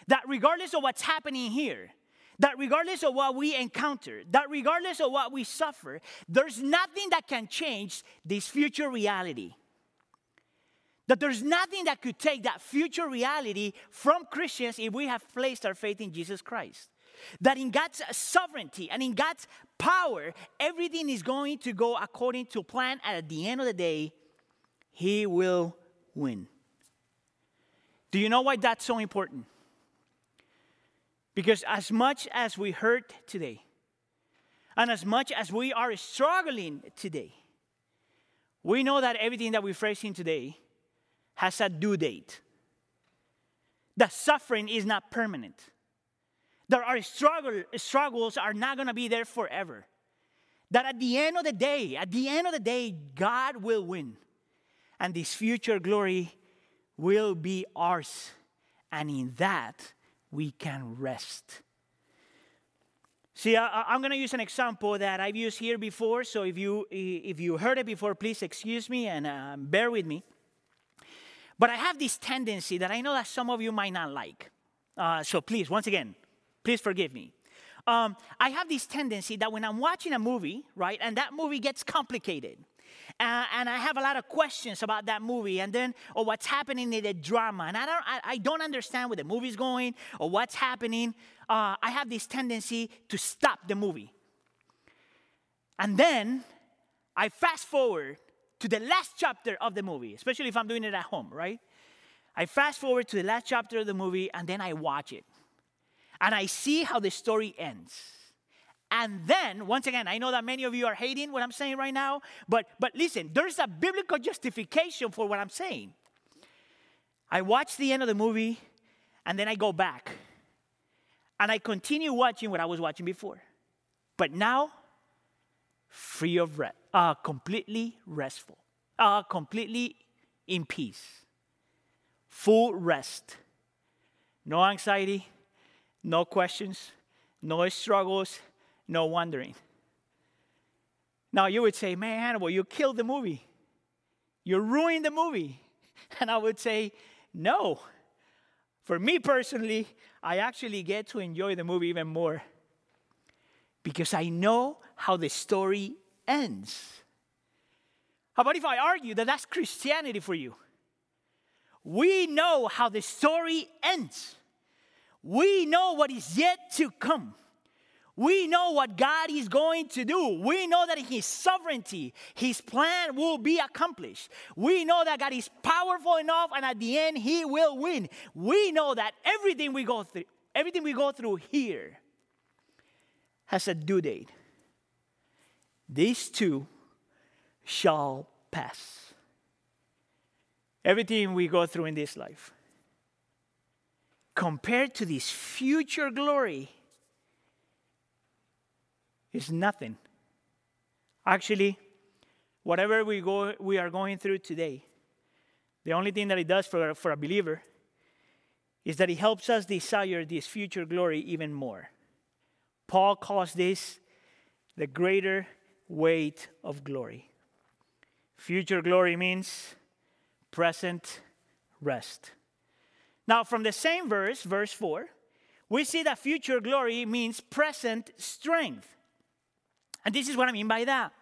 [SPEAKER 12] That regardless of what's happening here, that regardless of what we encounter, that regardless of what we suffer, there's nothing that can change this future reality. That there's nothing that could take that future reality from Christians if we have placed our faith in Jesus Christ. That in God's sovereignty and in God's power, everything is going to go according to plan, and at the end of the day, He will win. Do you know why that's so important? Because as much as we hurt today, and as much as we are struggling today, we know that everything that we're facing today has a due date. The suffering is not permanent. There our struggle, struggles are not going to be there forever. That at the end of the day, at the end of the day, God will win. And this future glory will be ours. And in that, we can rest. See, I, am going to use an example that I've used here before. So if you if you heard it before, please excuse me and uh, bear with me. But I have this tendency that I know that some of you might not like. Uh, so please, once again, please forgive me. Um, I have this tendency that when I'm watching a movie, right, and that movie gets complicated, uh, and I have a lot of questions about that movie, and then or what's happening in the drama, and I don't, I, I don't understand where the movie's going or what's happening. Uh, I have this tendency to stop the movie, and then I fast forward to the last chapter of the movie, especially if I'm doing it at home, right? I fast forward to the last chapter of the movie, and then I watch it, and I see how the story ends. And then, once again, I know that many of you are hating what I'm saying right now, but, but listen, there's a biblical justification for what I'm saying. I watch the end of the movie, and then I go back, and I continue watching what I was watching before. But now, free of rest, uh, completely restful, uh, completely in peace, full rest, no anxiety, no questions, no struggles, no wondering. Now you would say, man, Hannibal, you killed the movie. You ruined the movie. <laughs> And I would say, no. For me personally, I actually get to enjoy the movie even more because I know how the story ends. How about if I argue that that's Christianity for you? We know how the story ends. We know what is yet to come. We know what God is going to do. We know that His sovereignty, His plan will be accomplished. We know that God is powerful enough, and at the end, He will win. We know that everything we go through, everything we go through here, has a due date. These too shall pass. Everything we go through in this life, compared to this future glory is nothing. Actually, whatever we, go, we are going through today, the only thing that it does for, for a believer is that it helps us desire this future glory even more. Paul calls this the greater weight of glory. Future glory means present rest. Now, from the same verse, verse 4, we see that future glory means present strength. And this is what I mean by that.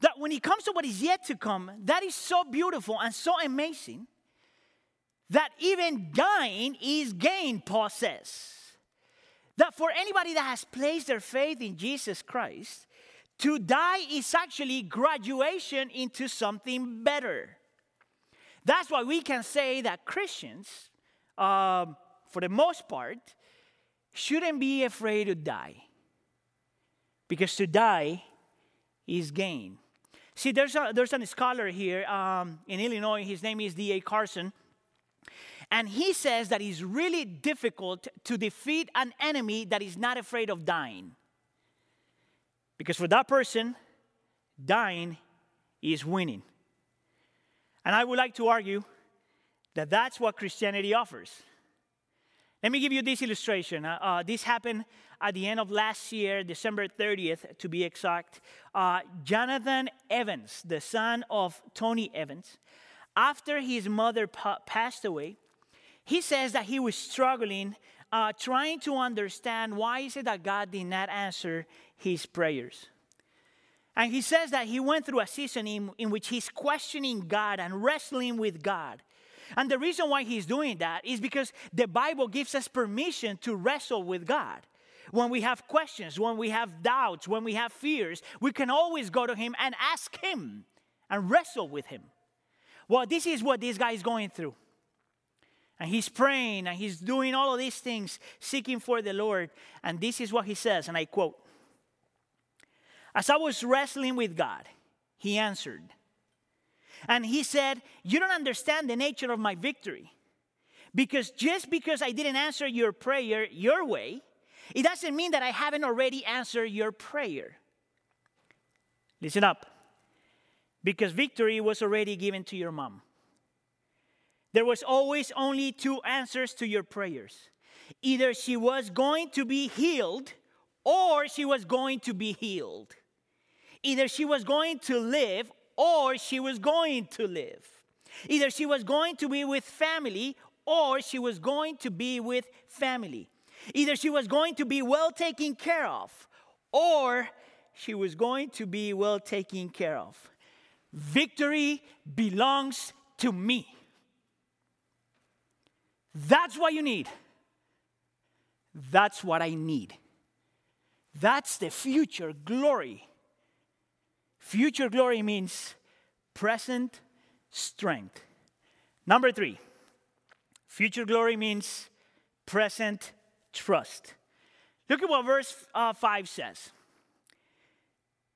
[SPEAKER 12] That when it comes to what is yet to come, that is so beautiful and so amazing that even dying is gain, Paul says. That for anybody that has placed their faith in Jesus Christ, to die is actually graduation into something better. That's why we can say that Christians, um, for the most part, shouldn't be afraid to die because to die is gain. See, there's a, there's a scholar here um, in Illinois. His name is D.A. Carson. And he says that it's really difficult to defeat an enemy that is not afraid of dying. Because for that person, dying is winning. And I would like to argue that that's what Christianity offers. Let me give you this illustration. Uh, uh, this happened at the end of last year, December 30th to be exact. Uh, Jonathan Evans, the son of Tony Evans, after his mother pa- passed away, he says that he was struggling, uh, trying to understand why is it that God did not answer his prayers. And he says that he went through a season in, in which he's questioning God and wrestling with God. And the reason why he's doing that is because the Bible gives us permission to wrestle with God. When we have questions, when we have doubts, when we have fears, we can always go to him and ask him and wrestle with him. Well, this is what this guy is going through. And he's praying and he's doing all of these things, seeking for the Lord. And this is what he says, and I quote As I was wrestling with God, he answered. And he said, You don't understand the nature of my victory. Because just because I didn't answer your prayer your way, it doesn't mean that I haven't already answered your prayer. Listen up. Because victory was already given to your mom. There was always only two answers to your prayers. Either she was going to be healed or she was going to be healed. Either she was going to live or she was going to live. Either she was going to be with family or she was going to be with family. Either she was going to be well taken care of or she was going to be well taken care of. Victory belongs to me. That's what you need. That's what I need. That's the future glory. Future glory means present strength. Number three, future glory means present trust. Look at what verse uh, 5 says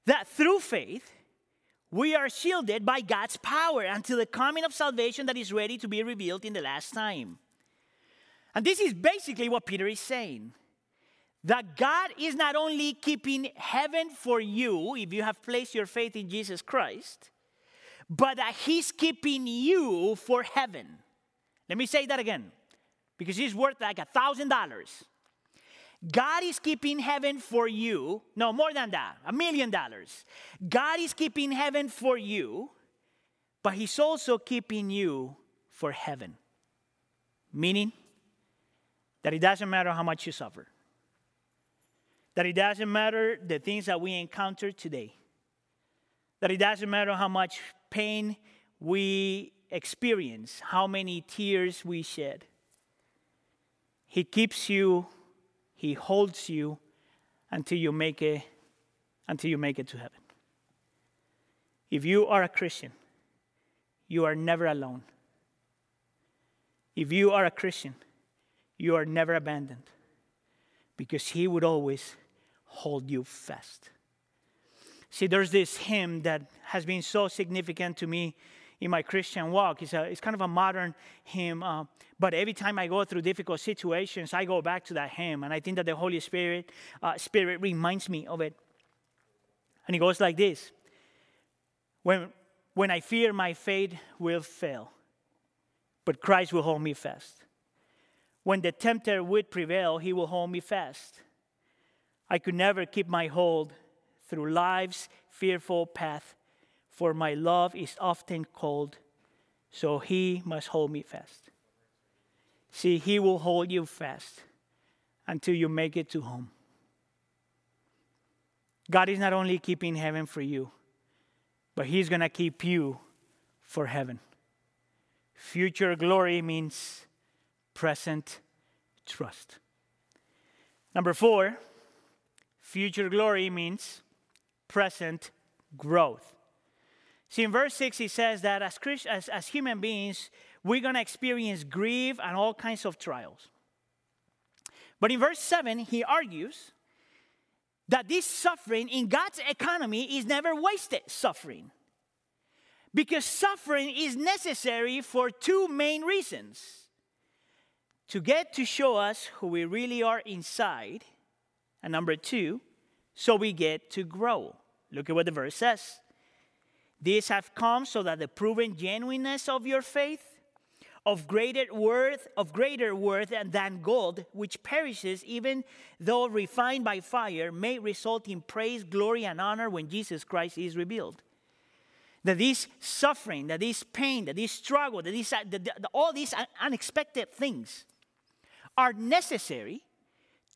[SPEAKER 12] that through faith, we are shielded by God's power until the coming of salvation that is ready to be revealed in the last time. And this is basically what Peter is saying that God is not only keeping heaven for you if you have placed your faith in Jesus Christ, but that He's keeping you for heaven. Let me say that again because He's worth like a thousand dollars. God is keeping heaven for you. No, more than that, a million dollars. God is keeping heaven for you, but He's also keeping you for heaven. Meaning that it doesn't matter how much you suffer, that it doesn't matter the things that we encounter today, that it doesn't matter how much pain we experience, how many tears we shed. He keeps you he holds you until you make it until you make it to heaven. If you are a Christian, you are never alone. If you are a Christian, you are never abandoned because he would always hold you fast. See, there's this hymn that has been so significant to me in my Christian walk. It's, a, it's kind of a modern hymn, uh, but every time I go through difficult situations, I go back to that hymn, and I think that the Holy Spirit, uh, Spirit reminds me of it. And it goes like this when, when I fear my faith will fail, but Christ will hold me fast. When the tempter would prevail, he will hold me fast. I could never keep my hold through life's fearful path for my love is often cold, so he must hold me fast. See, he will hold you fast until you make it to home. God is not only keeping heaven for you, but he's going to keep you for heaven. Future glory means present trust. Number four, future glory means present growth. See, in verse 6, he says that as, Christ, as, as human beings, we're going to experience grief and all kinds of trials. But in verse 7, he argues that this suffering in God's economy is never wasted suffering. Because suffering is necessary for two main reasons to get to show us who we really are inside, and number two, so we get to grow. Look at what the verse says. These have come so that the proven genuineness of your faith, of greater worth, of greater worth than gold, which perishes even though refined by fire, may result in praise, glory, and honor when Jesus Christ is revealed. That this suffering, that this pain, that this struggle, that this, that, that, all these unexpected things are necessary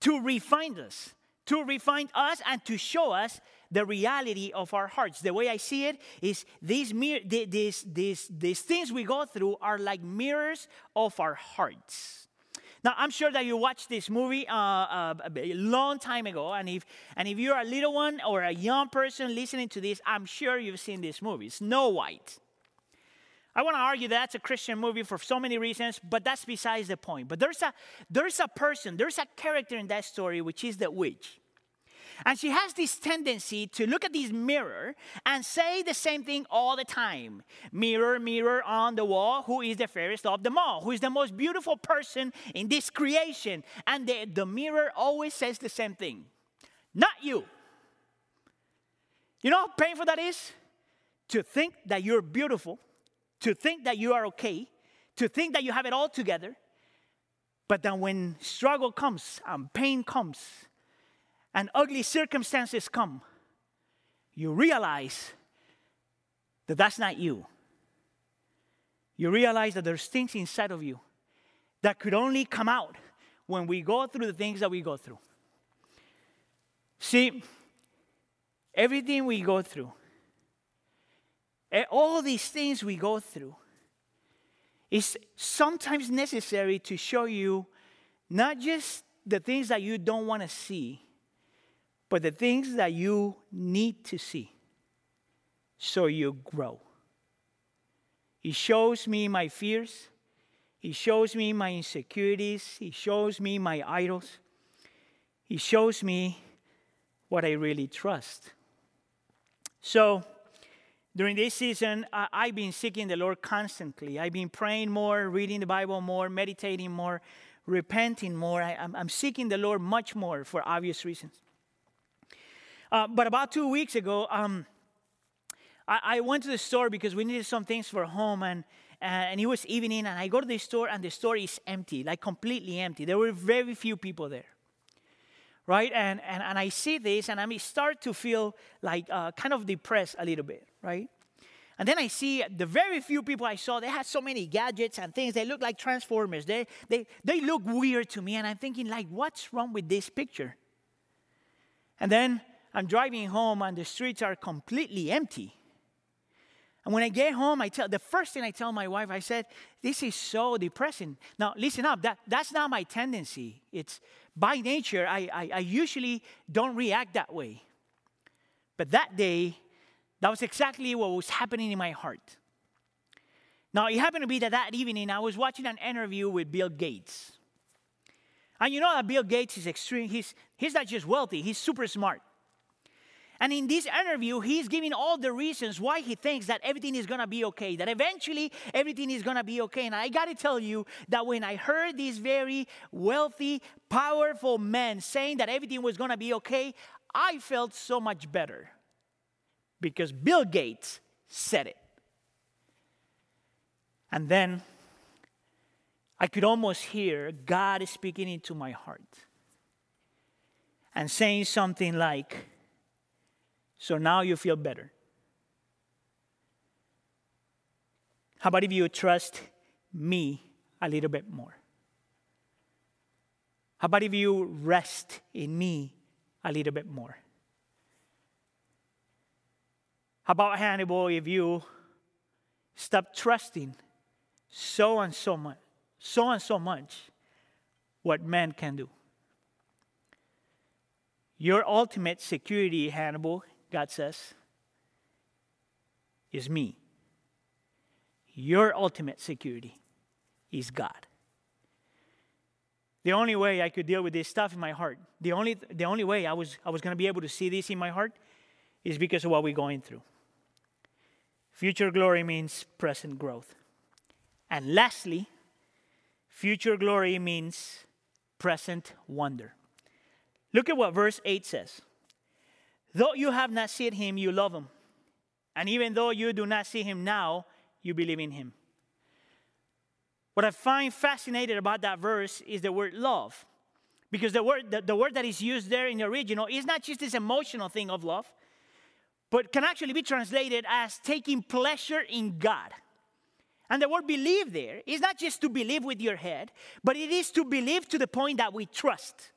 [SPEAKER 12] to refine us, to refine us and to show us the reality of our hearts. The way I see it is these, these, these, these things we go through are like mirrors of our hearts. Now, I'm sure that you watched this movie uh, uh, a long time ago, and if, and if you're a little one or a young person listening to this, I'm sure you've seen this movie. Snow White. I want to argue that's a Christian movie for so many reasons, but that's besides the point. But there's a there's a person, there's a character in that story which is the witch. And she has this tendency to look at this mirror and say the same thing all the time. Mirror, mirror on the wall, who is the fairest of them all? Who is the most beautiful person in this creation? And the, the mirror always says the same thing. Not you. You know how painful that is? To think that you're beautiful, to think that you are okay, to think that you have it all together. But then when struggle comes and pain comes and ugly circumstances come, you realize that that's not you. You realize that there's things inside of you that could only come out when we go through the things that we go through. See, everything we go through, all these things we go through, is sometimes necessary to show you not just the things that you don't want to see, but the things that you need to see so you grow. He shows me my fears. He shows me my insecurities. He shows me my idols. He shows me what I really trust. So, during this season, I, have been seeking the Lord constantly. I've been praying more, reading the Bible more, meditating more, repenting more. I, am seeking the Lord much more for obvious reasons. Uh, but about two weeks ago, um, I, I, went to the store because we needed some things for home, and, and it was evening, and I go to the store, and the store is empty, like completely empty. There were very few people there. Right? And, and, and I see this, and I start to feel like uh, kind of depressed a little bit, right? And then I see the very few people I saw, they had so many gadgets and things. They look like transformers. They, they, they look weird to me. And I'm thinking, like, what's wrong with this picture? And then I'm driving home and the streets are completely empty. And when I get home, I tell the first thing I tell my wife, I said, This is so depressing. Now, listen up, that, that's not my tendency. It's by nature, I, I, I usually don't react that way. But that day, that was exactly what was happening in my heart. Now, it happened to be that that evening I was watching an interview with Bill Gates. And you know that Bill Gates is extreme, he's, he's not just wealthy, he's super smart. And in this interview, he's giving all the reasons why he thinks that everything is gonna be okay, that eventually everything is gonna be okay. And I gotta tell you that when I heard these very wealthy, powerful men saying that everything was gonna be okay, I felt so much better because Bill Gates said it. And then I could almost hear God speaking into my heart and saying something like, so now you feel better. How about if you trust me a little bit more? How about if you rest in me a little bit more? How about Hannibal if you stop trusting so and so much, so and so much what man can do? Your ultimate security, Hannibal, God says, is me. Your ultimate security is God. The only way I could deal with this stuff in my heart, the only, the only way I was, I was going to be able to see this in my heart is because of what we're going through. Future glory means present growth. And lastly, future glory means present wonder. Look at what verse 8 says. Though you have not seen him, you love him. And even though you do not see him now, you believe in him. What I find fascinating about that verse is the word love. Because the word, the, the word that is used there in the original is not just this emotional thing of love, but can actually be translated as taking pleasure in God. And the word believe there is not just to believe with your head, but it is to believe to the point that we trust.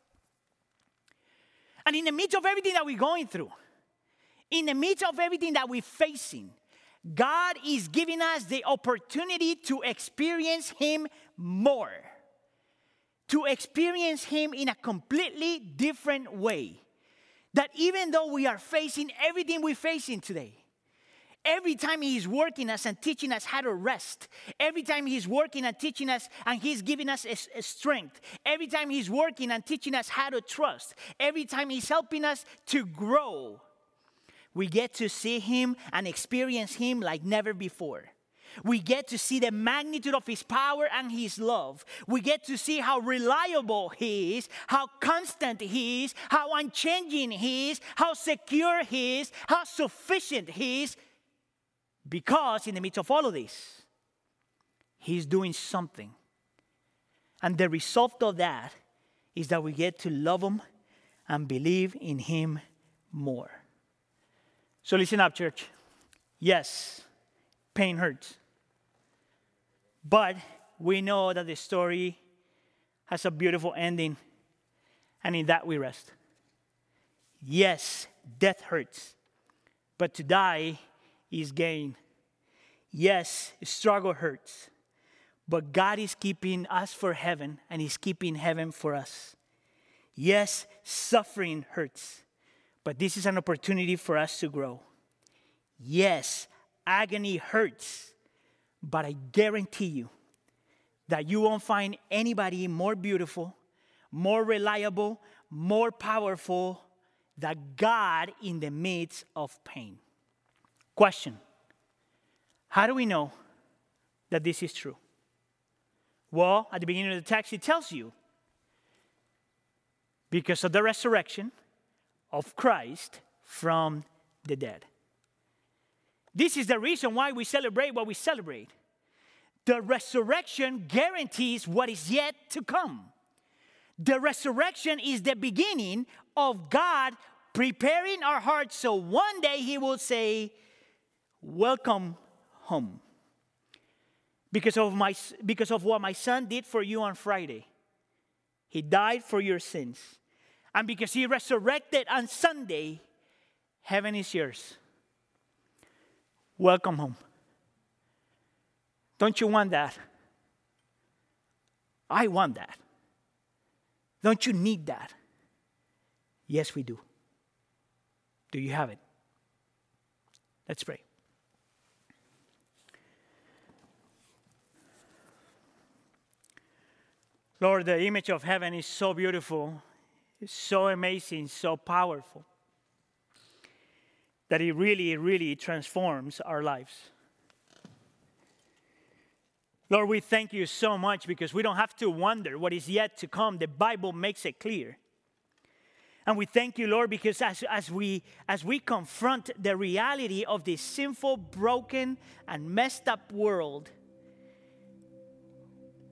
[SPEAKER 12] And in the midst of everything that we're going through, in the midst of everything that we're facing, God is giving us the opportunity to experience Him more, to experience Him in a completely different way. That even though we are facing everything we're facing today, Every time He's working us and teaching us how to rest, every time He's working and teaching us and He's giving us a, a strength, every time He's working and teaching us how to trust, every time He's helping us to grow, we get to see Him and experience Him like never before. We get to see the magnitude of His power and His love. We get to see how reliable He is, how constant He is, how unchanging He is, how secure He is, how sufficient He is because in the midst of all of this, He's doing something. And the result of that is that we get to love Him and believe in Him more. So listen up, church. Yes, pain hurts. But we know that the story has a beautiful ending, and in that we rest. Yes, death hurts, but to die is gain. Yes, struggle hurts, but God is keeping us for heaven and He's keeping heaven for us. Yes, suffering hurts, but this is an opportunity for us to grow. Yes, agony hurts, but I guarantee you that you won't find anybody more beautiful, more reliable, more powerful than God in the midst of pain. Question How do we know that this is true? Well, at the beginning of the text, it tells you because of the resurrection of Christ from the dead. This is the reason why we celebrate what we celebrate. The resurrection guarantees what is yet to come. The resurrection is the beginning of God preparing our hearts so one day He will say, Welcome home. Because of, my, because of what my son did for you on Friday. He died for your sins. And because he resurrected on Sunday, heaven is yours. Welcome home. Don't you want that? I want that. Don't you need that? Yes, we do. Do you have it? Let's pray. Lord, the image of heaven is so beautiful, it's so amazing, so powerful, that it really, really transforms our lives. Lord, we thank you so much because we don't have to wonder what is yet to come. The Bible makes it clear. And we thank you, Lord, because as, as, we, as we confront the reality of this sinful, broken, and messed up world,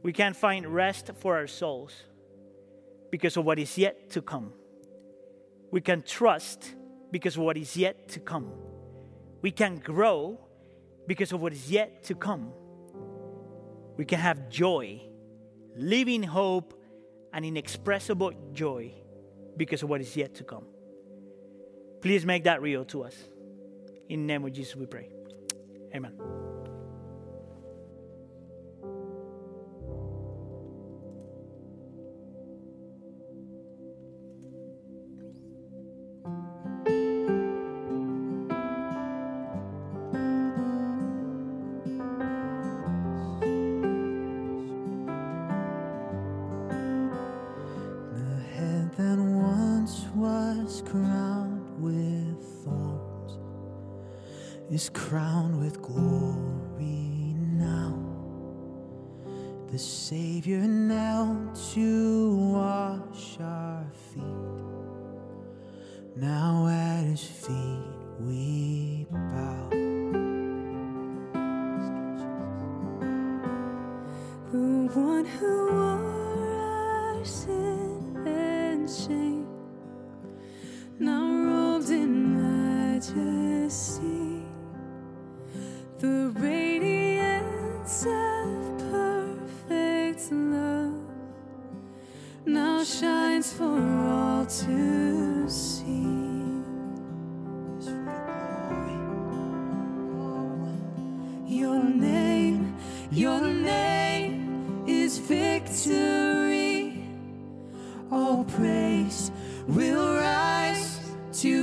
[SPEAKER 12] we can find rest for our souls because of what is yet to come. We can trust because of what is yet to come. We can grow because of what is yet to come. We can have joy, living hope, and inexpressible joy because of what is yet to come. Please make that real to us. In the name of Jesus, we pray. Amen.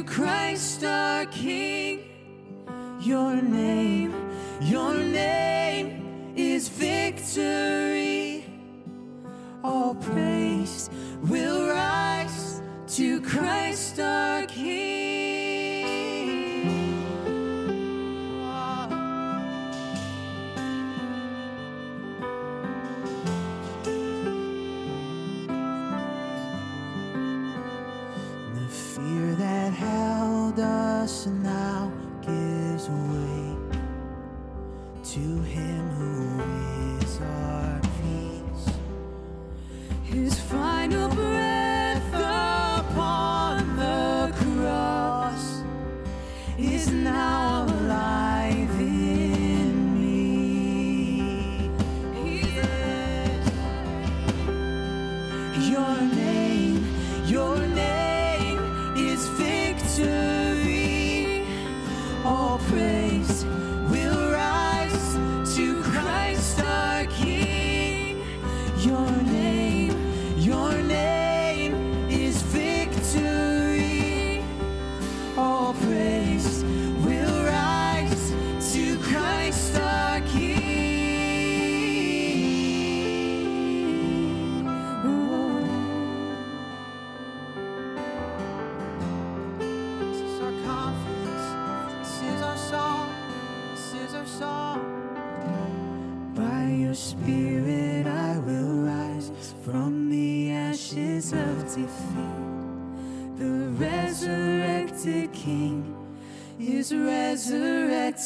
[SPEAKER 6] Christ our King.
[SPEAKER 2] Your name, your name is victory. All praise will rise to Christ our King.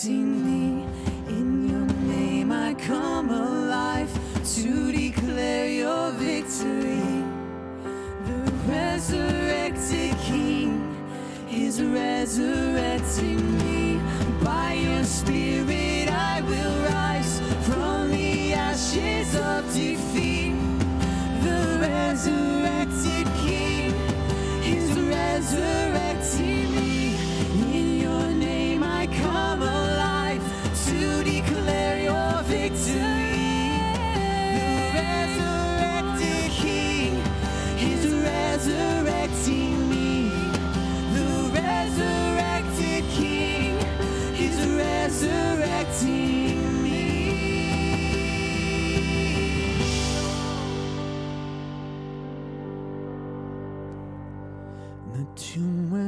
[SPEAKER 2] Resurrecting me. In your name I come alive to declare your victory. The resurrected King is resurrecting me.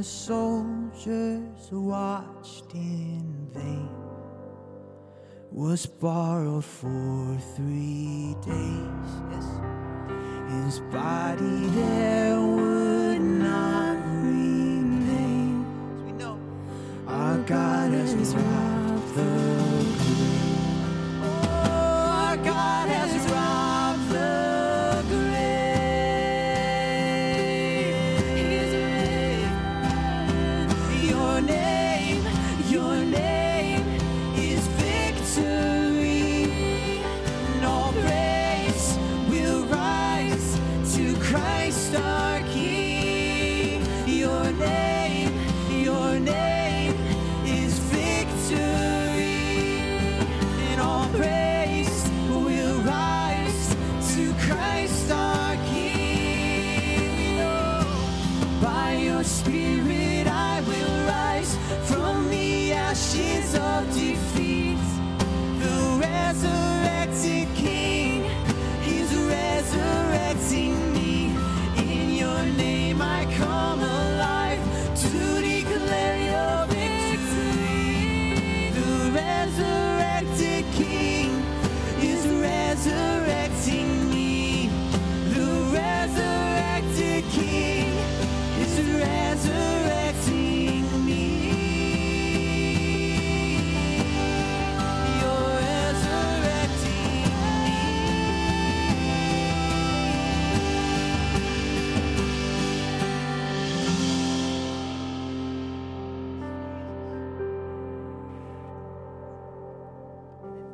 [SPEAKER 2] Where soldiers watched in vain was borrowed for three days. Yes. His body there would not remain. As we know, our God has robbed the name, your name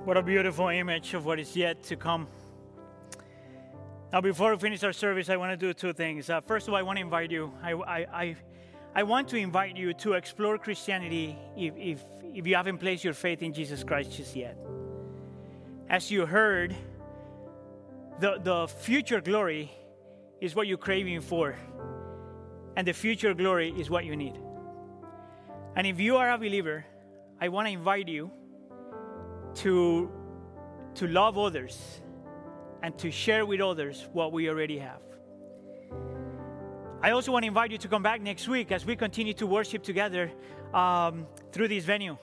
[SPEAKER 12] What a beautiful image of what is yet to come. Now, before we finish our service, I want to do two things. Uh, first of all, I want to invite you. I, I, I, I want to invite you to explore Christianity if, if, if you haven't placed your faith in Jesus Christ just yet. As you heard, the, the future glory is what you're craving for, and the future glory is what you need. And if you are a believer, I want to invite you to, to love others and to share with others what we already have. I also want to invite you to come back next week as we continue to worship together um, through this venue.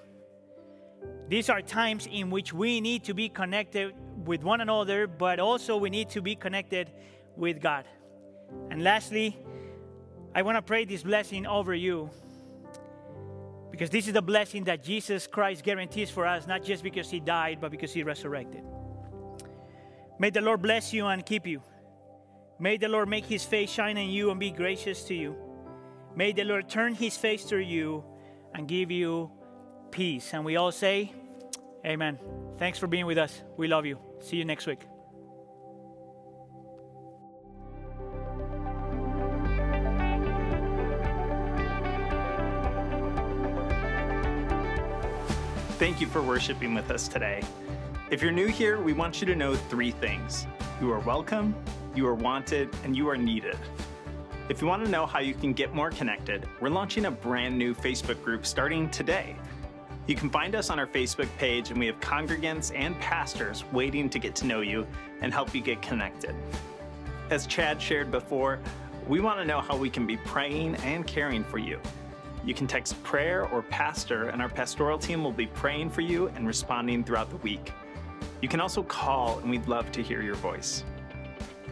[SPEAKER 12] These are times in which we need to be connected with one another, but also we need to be connected with God. And lastly, I want to pray this blessing over you because this is the blessing that Jesus Christ guarantees for us, not just because He died, but because He resurrected. May the Lord bless you and keep you. May the Lord make His face shine on you and be gracious to you. May the Lord turn His face to you and give you peace. And we all say, Amen. Thanks for being with us. We love you. See you next week.
[SPEAKER 13] Thank you for worshiping with us today. If you're new here, we want you to know three things you are welcome, you are wanted, and you are needed. If you want to know how you can get more connected, we're launching a brand new Facebook group starting today. You can find us on our Facebook page, and we have congregants and pastors waiting to get to know you and help you get connected. As Chad shared before, we want to know how we can be praying and caring for you. You can text prayer or pastor, and our pastoral team will be praying for you and responding throughout the week. You can also call, and we'd love to hear your voice.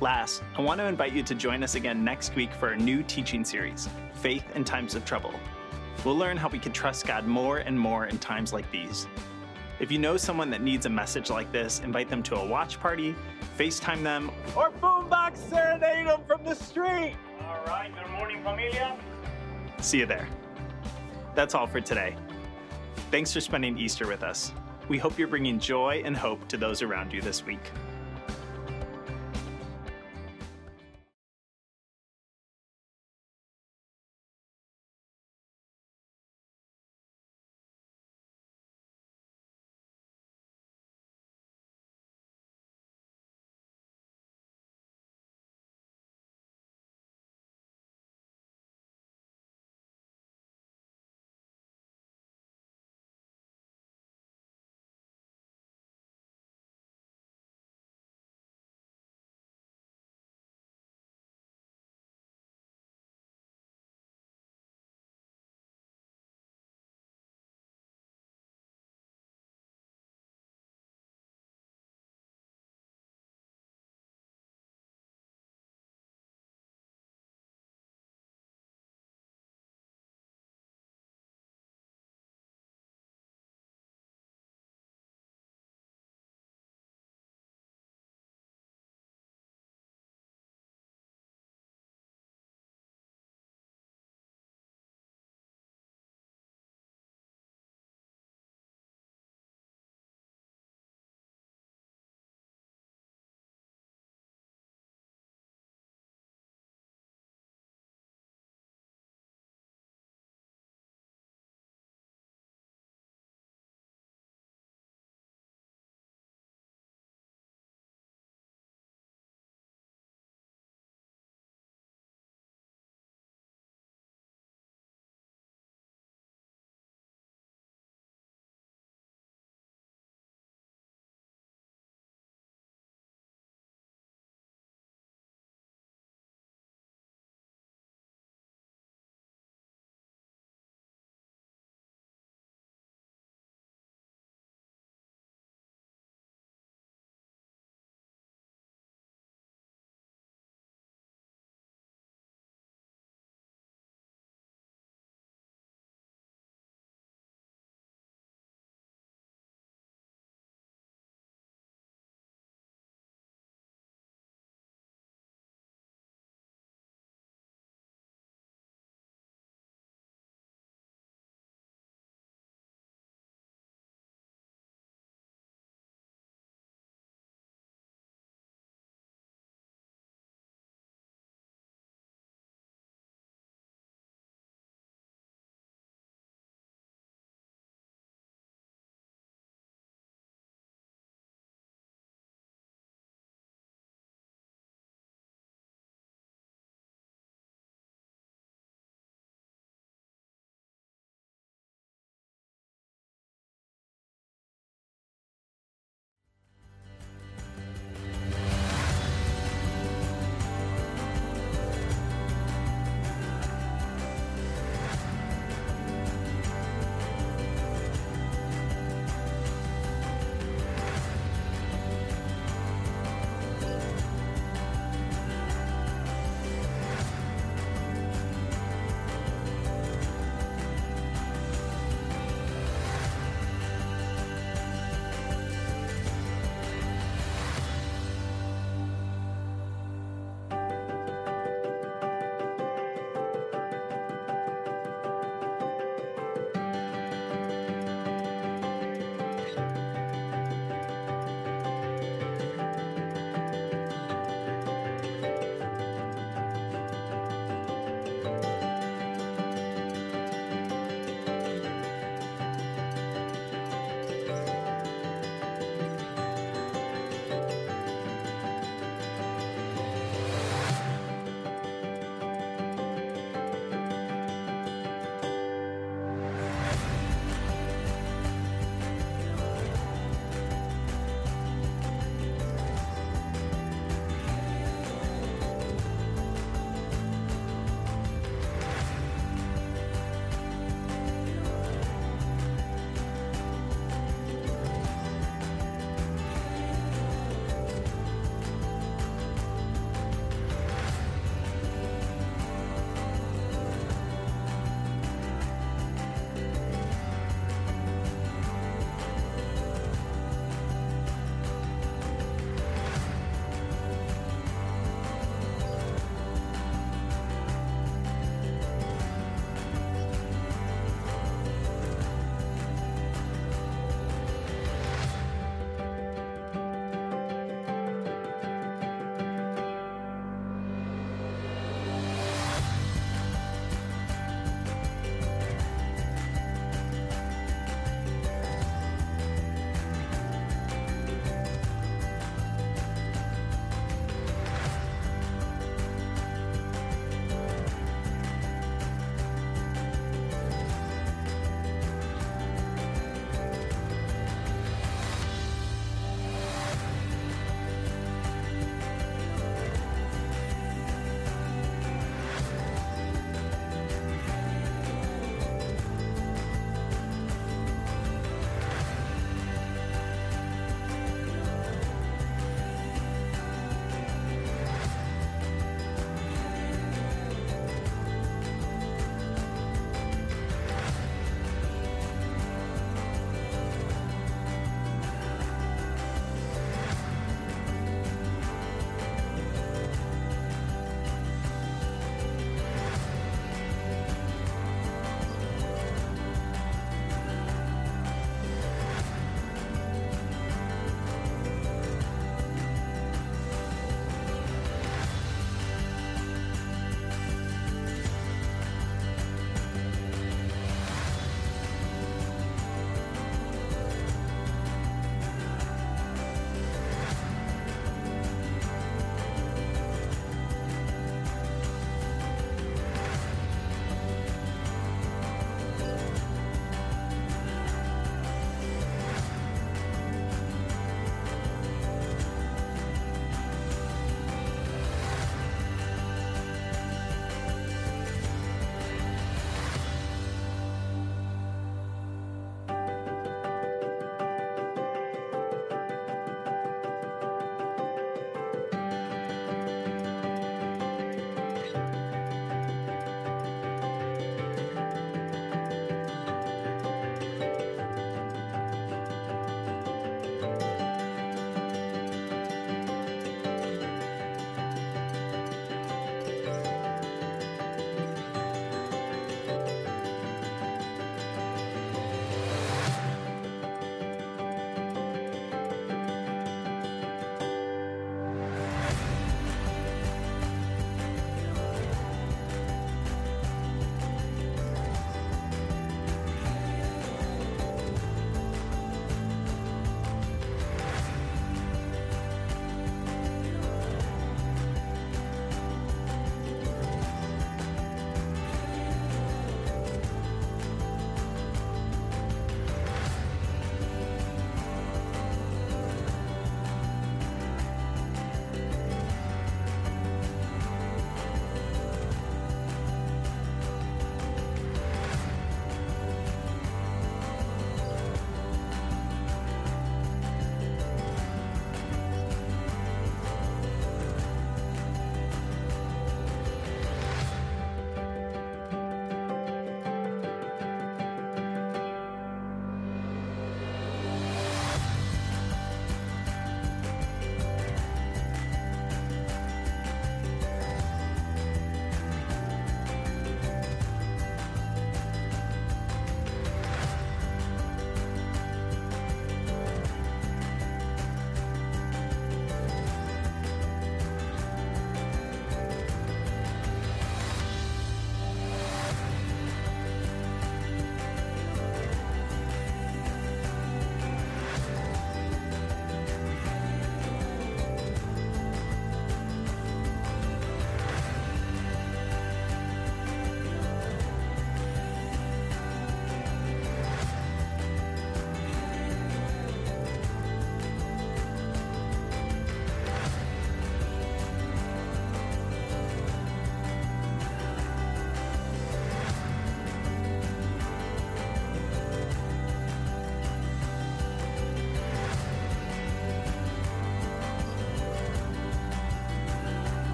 [SPEAKER 13] Last, I want to invite you to join us again next week for our new teaching series Faith in Times of Trouble. We'll learn how we can trust God more and more in times like these. If you know someone that needs a message like this, invite them to a watch party, FaceTime them,
[SPEAKER 12] or boombox serenade them from the street. All right, good morning, familia.
[SPEAKER 13] See you there. That's all for today. Thanks for spending Easter with us. We hope you're bringing joy and hope to those around you this week.